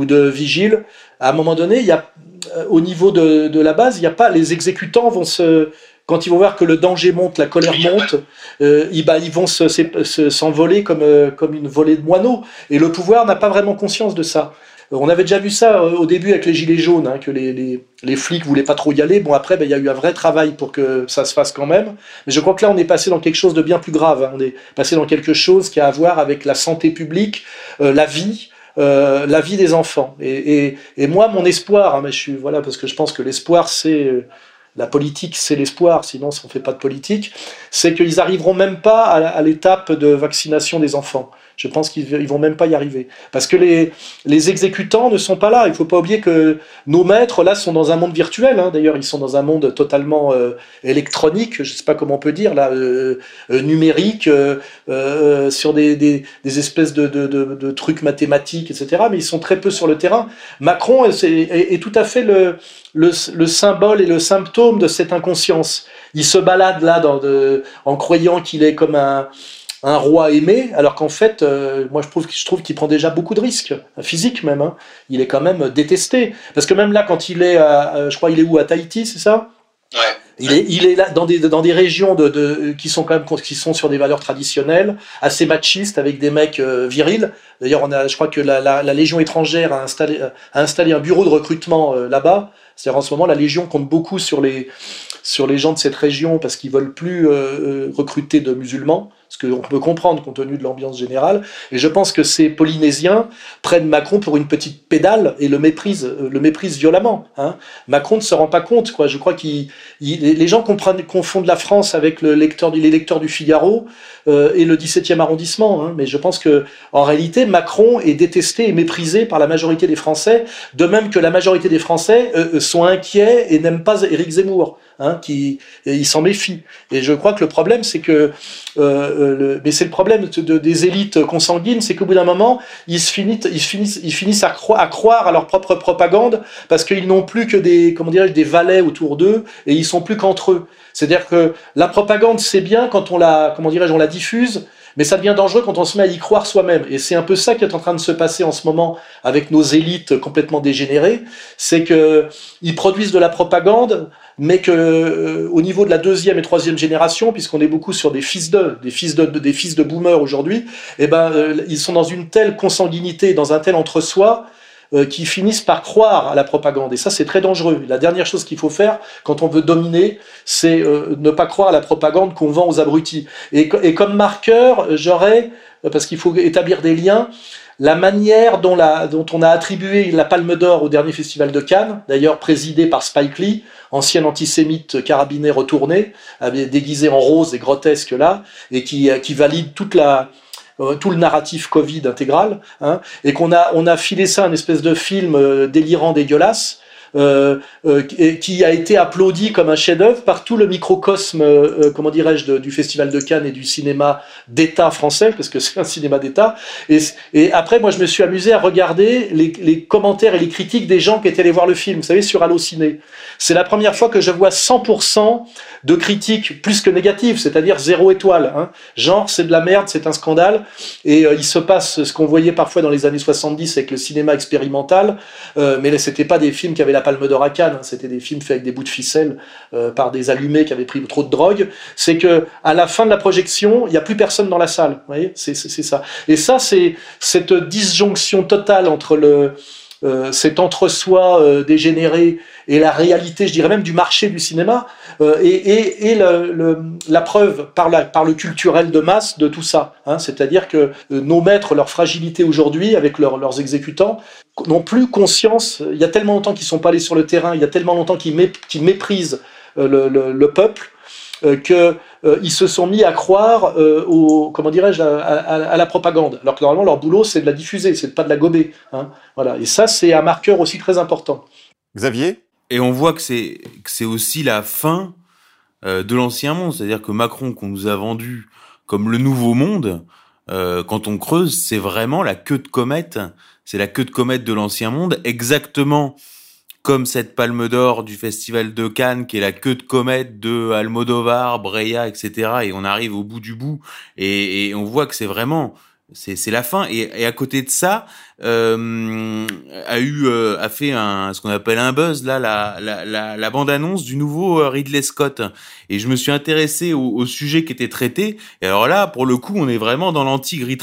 de, vigiles, à un moment donné, y a, euh, au niveau de, la base, il n'y a pas, les exécutants vont se, quand ils vont voir que le danger monte, la colère monte, euh, ils, bah, ils, vont s'envoler se, comme, euh, comme une volée de moineaux. Et le pouvoir n'a pas vraiment conscience de ça. On avait déjà vu ça euh, au début avec les gilets jaunes, hein, que les, les, les, flics voulaient pas trop y aller. Bon, après, ben, il y a eu un vrai travail pour que ça se fasse quand même. Mais je crois que là, on est passé dans quelque chose de bien plus grave. Hein. On est passé dans quelque chose qui a à voir avec la santé publique, euh, la vie, euh, la vie des enfants. Et, et, moi, mon espoir, hein, je suis voilà parce que je pense que l'espoir, c'est euh, la politique, c'est l'espoir. Sinon, on fait pas de politique, c'est qu'ils arriveront même pas à l'étape de vaccination des enfants. Je pense qu'ils vont même pas y arriver. Parce que les, les exécutants ne sont pas là. Il faut pas oublier que nos maîtres, là, sont dans un monde virtuel. Hein. D'ailleurs, ils sont dans un monde totalement euh, électronique, je sais pas comment on peut dire, là, euh, euh, numérique, sur des, des, espèces de, de, trucs mathématiques, etc. Mais ils sont très peu sur le terrain. Macron est, tout à fait le, le, le, symbole et le symptôme de cette inconscience. Il se balade là en croyant qu'il est comme un un roi aimé, alors qu'en fait, euh, moi je trouve, je trouve qu'il prend déjà beaucoup de risques, physiques même. Hein. Il est quand même détesté. Parce que même là, quand il est, à, je crois, il est où À Tahiti, c'est ça? Ouais. Il est, il est là dans des, dans des régions de, de, qui sont quand même qui sont sur des valeurs traditionnelles, assez machistes, avec des mecs euh, virils. D'ailleurs, on a, je crois que la, la, la, Légion étrangère a installé, a installé un bureau de recrutement euh, là-bas. C'est-à-dire en ce moment, la Légion compte beaucoup sur les, sur les gens de cette région parce qu'ils veulent plus recruter de musulmans ce qu'on peut comprendre compte tenu de l'ambiance générale. Et je pense que ces Polynésiens prennent Macron pour une petite pédale et le méprisent, euh, le violemment. Hein. Macron ne se rend pas compte. Je crois que les gens comprennent, confondent la France avec le lecteur, les lecteurs du Figaro euh, et le 17e arrondissement. Hein. Mais je pense que en réalité, Macron est détesté et méprisé par la majorité des Français, de même que la majorité des Français euh, sont inquiets et n'aiment pas Éric Zemmour. Hein, qui, ils s'en méfient. Et je crois que le problème, c'est que euh, le, mais c'est le problème de, des élites consanguines, c'est qu'au bout d'un moment, ils, se finissent, ils, finissent, ils finissent à, à croire à leur propre propagande parce qu'ils n'ont plus que des, comment dirais des valets autour d'eux et ils sont plus qu'entre eux. C'est-à-dire que la propagande, c'est bien quand on la, comment dirais-je, on la diffuse, mais ça devient dangereux quand on se met à y croire soi-même. Et c'est un peu ça qui est en train de se passer en ce moment avec nos élites complètement dégénérées, c'est que ils produisent de la propagande, mais que euh, au niveau de la deuxième et troisième génération, puisqu'on est beaucoup sur des fils de, des fils de, des fils de boomers aujourd'hui, eh ben euh, ils sont dans une telle consanguinité, dans un tel entre-soi euh, qui finissent par croire à la propagande. Et ça, c'est très dangereux. La dernière chose qu'il faut faire quand on veut dominer, c'est euh, ne pas croire à la propagande qu'on vend aux abrutis. Et, et comme marqueur, j'aurais, parce qu'il faut établir des liens, la manière dont, on a attribué la Palme d'Or au dernier festival de Cannes, d'ailleurs présidé par Spike Lee, ancien antisémite carabiné retourné, déguisé en rose et grotesque là, et qui, valide toute euh, tout le narratif Covid intégral, hein, et qu'on a, on a filé ça un espèce de film euh, délirant, dégueulasse, euh, euh, qui a été applaudi comme un chef-d'œuvre par tout le microcosme, euh, comment dirais-je, du Festival de Cannes et du cinéma d'État français, parce que c'est un cinéma d'État. Et, après, moi, je me suis amusé à regarder les, commentaires et les critiques des gens qui étaient allés voir le film, vous savez, sur Allociné. C'est la première fois que je vois 100% de critiques plus que négatives, c'est-à-dire zéro étoile. Hein. Genre, c'est de la merde, c'est un scandale. Et il se passe ce qu'on voyait parfois dans les années 70 avec le cinéma expérimental, mais c'était pas des films qui avaient la Palme d'Or à Cannes, hein. c'était des films faits avec des bouts de ficelle euh, par des allumés qui avaient pris trop de drogue, c'est que à la fin de la projection, il n'y a plus personne dans la salle. Vous voyez, c'est ça. Et ça, c'est cette disjonction totale entre le euh, cet entre-soi euh, dégénéré et la réalité, je dirais même, du marché du cinéma, euh, et, et, et le, le, la preuve par, la, par le culturel de masse de tout ça. Hein, C'est-à-dire que nos maîtres, leur fragilité aujourd'hui, avec leur, leurs exécutants, n'ont plus conscience, il y a tellement longtemps qu'ils ne sont pas allés sur le terrain, il y a tellement longtemps qu'ils mé, qu méprisent le, le, le peuple, euh, qu'ils euh, se sont mis à croire euh, au, comment dirais-je, à, à, à, la propagande. Alors que normalement, leur boulot, c'est de la diffuser, c'est pas de la gober. Hein. Voilà. Et ça, c'est un marqueur aussi très important. Xavier? Et on voit que c'est c'est aussi la fin euh, de l'ancien monde, c'est-à-dire que Macron, qu'on nous a vendu comme le nouveau monde, euh, quand on creuse, c'est vraiment la queue de comète. C'est la queue de comète de l'ancien monde, exactement comme cette palme d'or du festival de Cannes, qui est la queue de comète de Almodovar, Breya, etc. Et on arrive au bout du bout, et, et on voit que c'est vraiment, c'est la fin. Et, et, à côté de ça, euh, a eu euh, a fait un ce qu'on appelle un buzz là la la, la, bande annonce du nouveau euh, Ridley Scott. Et je me suis intéressé au, au, sujet qui était traité. Et alors là pour le coup on est vraiment dans l'anti Grit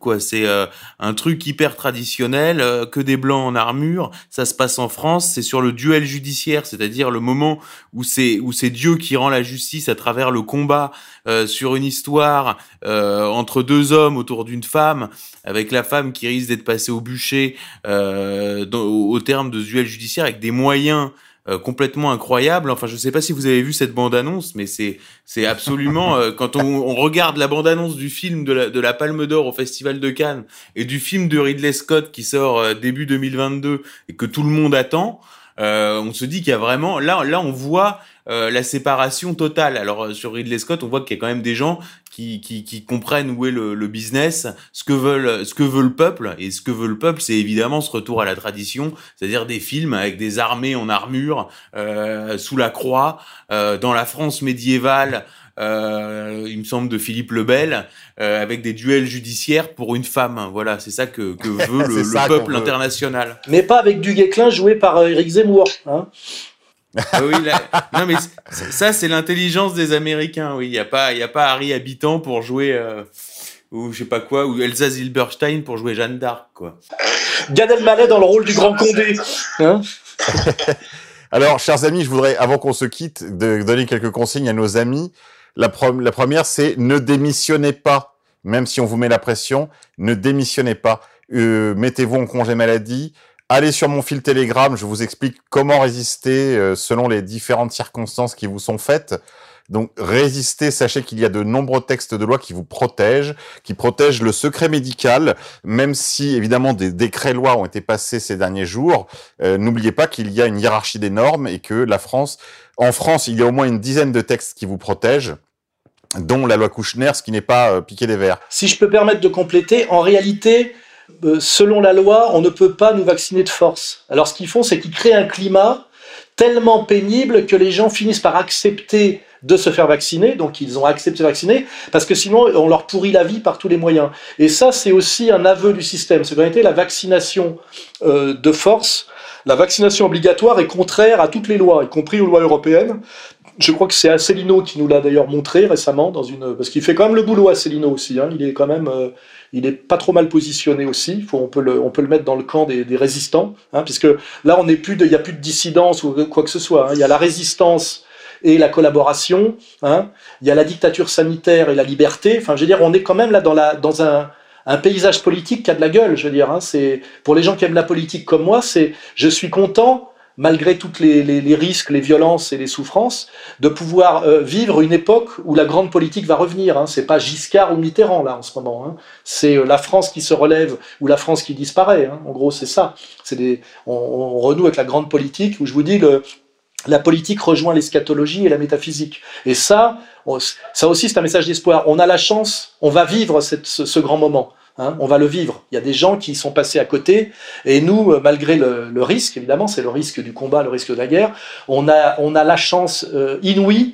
quoi. C'est euh, un truc hyper traditionnel euh, que des blancs en armure. Ça se passe en France. C'est sur le duel judiciaire c'est-à-dire le moment où c'est où c'est Dieu qui rend la justice à travers le combat euh, sur une histoire entre deux hommes autour d'une femme avec la femme qui risque d'être passée au bûcher euh, dans, au, terme de ce duel judiciaire avec des moyens euh, complètement incroyables. Enfin, je sais pas si vous avez vu cette bande-annonce, mais c'est c'est absolument euh, quand on, on, regarde la bande-annonce du film de la de la Palme d'Or au Festival de Cannes et du film de Ridley Scott qui sort euh, début 2022 et que tout le monde attend. Euh, on se dit qu'il y a vraiment là là on voit euh, la séparation totale. Alors euh, sur Ridley Scott, on voit qu'il y a quand même des gens qui, qui, qui comprennent où est le, le, business, ce que veulent ce que veut le peuple et ce que veut le peuple, c'est évidemment ce retour à la tradition, c'est-à-dire des films avec des armées en armure euh, sous la croix euh, dans la France médiévale. Euh, il me semble de Philippe Lebel, euh, avec des duels judiciaires pour une femme. Voilà, c'est ça que, que veut le, le peuple international. Mais pas avec du Guesclin joué par Eric Zemmour. Hein ah oui, là, non mais ça c'est l'intelligence des Américains. Oui, il y a pas, il y a pas Harry Habitant pour jouer euh, ou je sais pas quoi, ou Elsa Zilberstein pour jouer Jeanne d'Arc quoi. Gad Elmaleh dans le rôle du Grand Condé. Hein Alors, chers amis, je voudrais, avant qu'on se quitte, de donner quelques consignes à nos amis. La, la première, c'est ne démissionnez pas, même si on vous met la pression, ne démissionnez pas. Euh, Mettez-vous en congé maladie. Allez sur mon fil Telegram, je vous explique comment résister euh, selon les différentes circonstances qui vous sont faites. Donc résistez, sachez qu'il y a de nombreux textes de loi qui vous protègent, qui protègent le secret médical, même si évidemment des décrets-lois ont été passés ces derniers jours. Euh, N'oubliez pas qu'il y a une hiérarchie des normes et que la France, en France, il y a au moins une dizaine de textes qui vous protègent dont la loi Kouchner, ce qui n'est pas euh, piqué des verres. Si je peux permettre de compléter, en réalité, selon la loi, on ne peut pas nous vacciner de force. Alors ce qu'ils font, c'est qu'ils créent un climat tellement pénible que les gens finissent par accepter de se faire vacciner, donc ils ont accepté de vacciner, parce que sinon on leur pourrit la vie par tous les moyens. Et ça, c'est aussi un aveu du système. C'est qu'en réalité, la vaccination euh, de force, la vaccination obligatoire est contraire à toutes les lois, y compris aux lois européennes. Je crois que c'est Asselineau qui nous l'a d'ailleurs montré récemment dans une parce qu'il fait quand même le boulot Asselineau aussi. Hein. Il est quand même euh, il est pas trop mal positionné aussi. Faut, on, peut le, on peut le mettre dans le camp des, des résistants, hein, puisque là, on n'est plus il n'y a plus de dissidence ou quoi que ce soit. Hein. Il y a la résistance et la collaboration. Hein. Il y a la dictature sanitaire et la liberté. Enfin, je veux dire, on est quand même là dans, la, dans un, un paysage politique qui a de la gueule. Je veux dire, hein. c'est pour les gens qui aiment la politique comme moi, c'est je suis content malgré tous les, risques, les violences et les souffrances, de pouvoir euh, vivre une époque où la grande politique va revenir. Hein. C'est pas Giscard ou Mitterrand là en ce moment. Hein. C'est euh, la France qui se relève ou la France qui disparaît. Hein. En gros, c'est ça. C'est des, on, renoue avec la grande politique où je vous dis le, la politique rejoint l'eschatologie et la métaphysique. Et ça, ça aussi c'est un message d'espoir. On a la chance, on va vivre ce grand moment. Hein, on va le vivre. Il y a des gens qui sont passés à côté, et nous, euh, malgré le, risque, évidemment, c'est le risque du combat, le risque de la guerre, on a, on a la chance euh, inouïe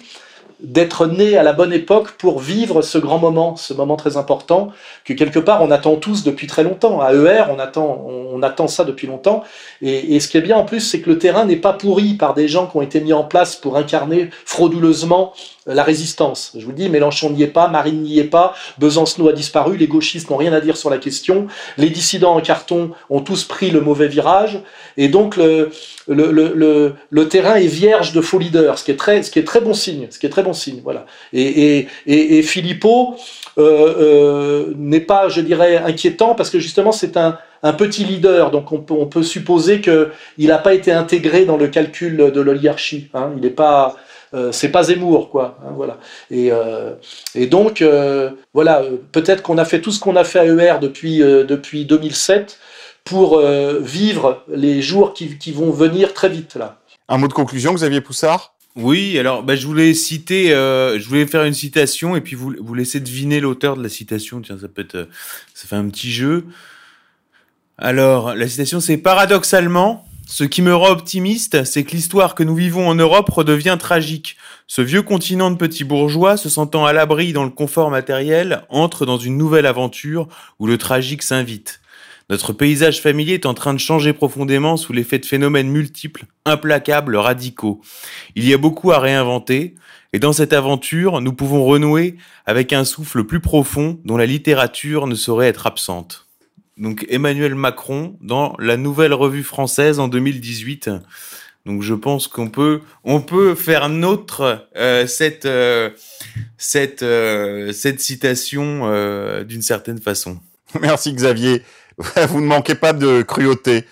d'être né à la bonne époque pour vivre ce grand moment, ce moment très important que quelque part on attend tous depuis très longtemps. À ER, on attend, on attend ça depuis longtemps. Et ce qui est bien en plus, c'est que le terrain n'est pas pourri par des gens qui ont été mis en place pour incarner frauduleusement la résistance. Je vous dis, Mélenchon n'y est pas, Marine n'y est pas, Besancenot a disparu, les gauchistes n'ont rien à dire sur la question, les dissidents en carton ont tous pris le mauvais virage, et donc le, terrain est vierge de faux leaders, ce qui est très, bon signe, ce qui est très bon signe, voilà. Et, et, Philippot euh, euh, n'est pas, je dirais, inquiétant parce que justement c'est un, petit leader, donc on peut, on peut supposer qu'il n'a pas été intégré dans le calcul de l'oligarchie. Hein. Il n'est pas, euh, c'est pas Zemmour, quoi. Hein, voilà. Et, euh, et donc, euh, voilà, peut-être qu'on a fait tout ce qu'on a fait à ER depuis, euh, depuis 2007 pour euh, vivre les jours qui, qui, vont venir très vite, là. Un mot de conclusion, Xavier Poussard? Oui, alors bah, je voulais citer, euh, je voulais faire une citation et puis vous, vous laisser deviner l'auteur de la citation. Tiens, ça peut être, ça fait un petit jeu. Alors, la citation, c'est paradoxalement, ce qui me rend optimiste, c'est que l'histoire que nous vivons en Europe redevient tragique. Ce vieux continent de petits bourgeois, se sentant à l'abri dans le confort matériel, entre dans une nouvelle aventure où le tragique s'invite. Notre paysage familier est en train de changer profondément sous l'effet de phénomènes multiples, implacables, radicaux. Il y a beaucoup à réinventer, et dans cette aventure, nous pouvons renouer avec un souffle plus profond dont la littérature ne saurait être absente donc Emmanuel Macron dans la nouvelle revue française en 2018. Donc je pense qu'on peut on peut faire nôtre euh, cette euh, cette euh, cette citation euh, d'une certaine façon. Merci Xavier. Vous ne manquez pas de cruauté.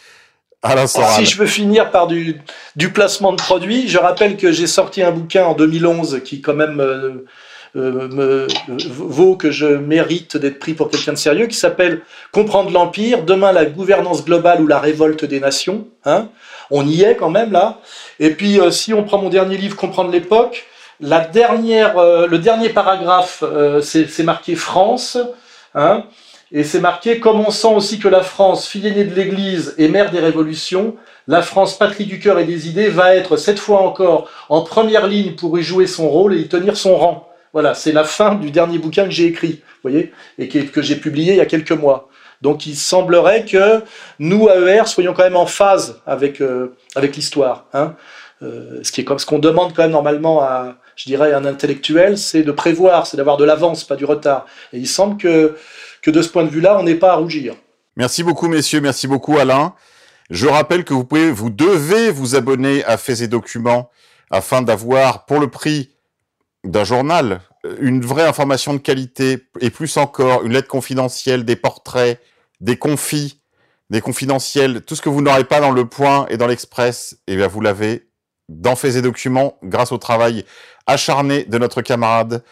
Alors, si je veux finir par du, du placement de produits, je rappelle que j'ai sorti un bouquin en 2011 qui quand même me, vaut que je mérite d'être pris pour quelqu'un de sérieux, qui s'appelle Comprendre l'Empire, demain la gouvernance globale ou la révolte des nations. Hein on y est quand même là. Et puis euh, si on prend mon dernier livre, Comprendre l'époque, la dernière, euh, le dernier paragraphe, euh, c'est marqué France. Hein et c'est marqué, comme on sent aussi que la France, fille aînée de l'Église et mère des révolutions, la France, patrie du cœur et des idées, va être cette fois encore en première ligne pour y jouer son rôle et y tenir son rang. Voilà, c'est la fin du dernier bouquin que j'ai écrit, voyez, et que, que j'ai publié il y a quelques mois. Donc il semblerait que nous, AER, soyons quand même en phase avec, euh, avec l'histoire. Hein. Euh, ce qui est comme ce qu'on demande quand même normalement à, je dirais, un intellectuel, c'est de prévoir, c'est d'avoir de l'avance, pas du retard. Et il semble que, que de ce point de vue-là, on n'est pas à rougir. Merci beaucoup, messieurs. Merci beaucoup, Alain. Je rappelle que vous pouvez, vous devez vous abonner à Faits et Documents afin d'avoir, pour le prix d'un journal, une vraie information de qualité, et plus encore, une lettre confidentielle, des portraits, des confis, des confidentiels, tout ce que vous n'aurez pas dans le point et dans l'express, et eh bien vous l'avez dans Faits et Documents, grâce au travail acharné de notre camarade.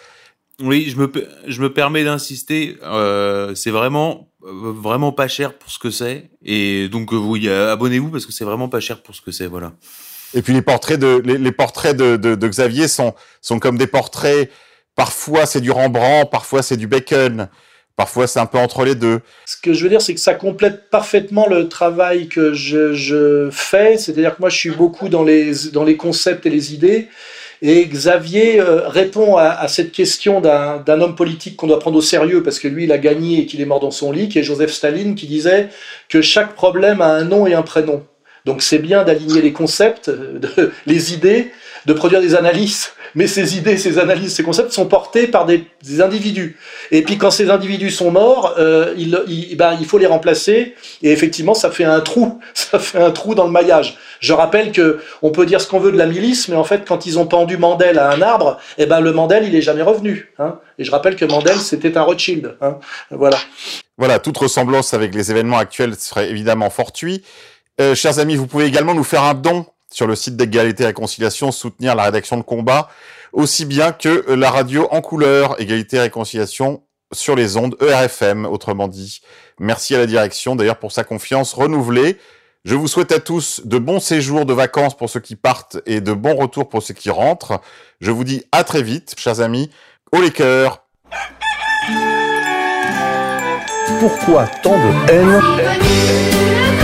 Oui, je me, je me permets d'insister, euh, c'est vraiment vraiment pas cher pour ce que c'est, et donc vous abonnez-vous parce que c'est vraiment pas cher pour ce que c'est, voilà. Et puis les portraits de les, portraits de, Xavier sont sont comme des portraits. Parfois c'est du Rembrandt, parfois c'est du Bacon, parfois c'est un peu entre les deux. Ce que je veux dire, c'est que ça complète parfaitement le travail que je, je fais. C'est-à-dire que moi, je suis beaucoup dans les dans les concepts et les idées. Et Xavier euh, répond à, à, cette question d'un homme politique qu'on doit prendre au sérieux parce que lui, il a gagné et qu'il est mort dans son lit, qui est Joseph Staline, qui disait que chaque problème a un nom et un prénom. Donc c'est bien d'aligner les concepts, de, les idées, de produire des analyses, mais ces idées, ces analyses, ces concepts sont portés par des, individus. Et puis quand ces individus sont morts, euh, ben, il faut les remplacer. Et effectivement, ça fait un trou, ça fait un trou dans le maillage. Je rappelle que on peut dire ce qu'on veut de la milice, mais en fait, quand ils ont pendu Mandel à un arbre, eh ben le Mandel, il est jamais revenu. Hein. Et je rappelle que Mandel, c'était un Rothschild. Hein. Voilà. Voilà, toute ressemblance avec les événements actuels serait évidemment fortuit. Euh, chers amis, vous pouvez également nous faire un don sur le site d'égalité et réconciliation, soutenir la rédaction de combat, aussi bien que la radio en couleur, égalité et réconciliation sur les ondes ERFM, autrement dit. Merci à la direction d'ailleurs pour sa confiance renouvelée. Je vous souhaite à tous de bons séjours de vacances pour ceux qui partent et de bons retours pour ceux qui rentrent. Je vous dis à très vite, chers amis. Au les cœurs Pourquoi tant de haine?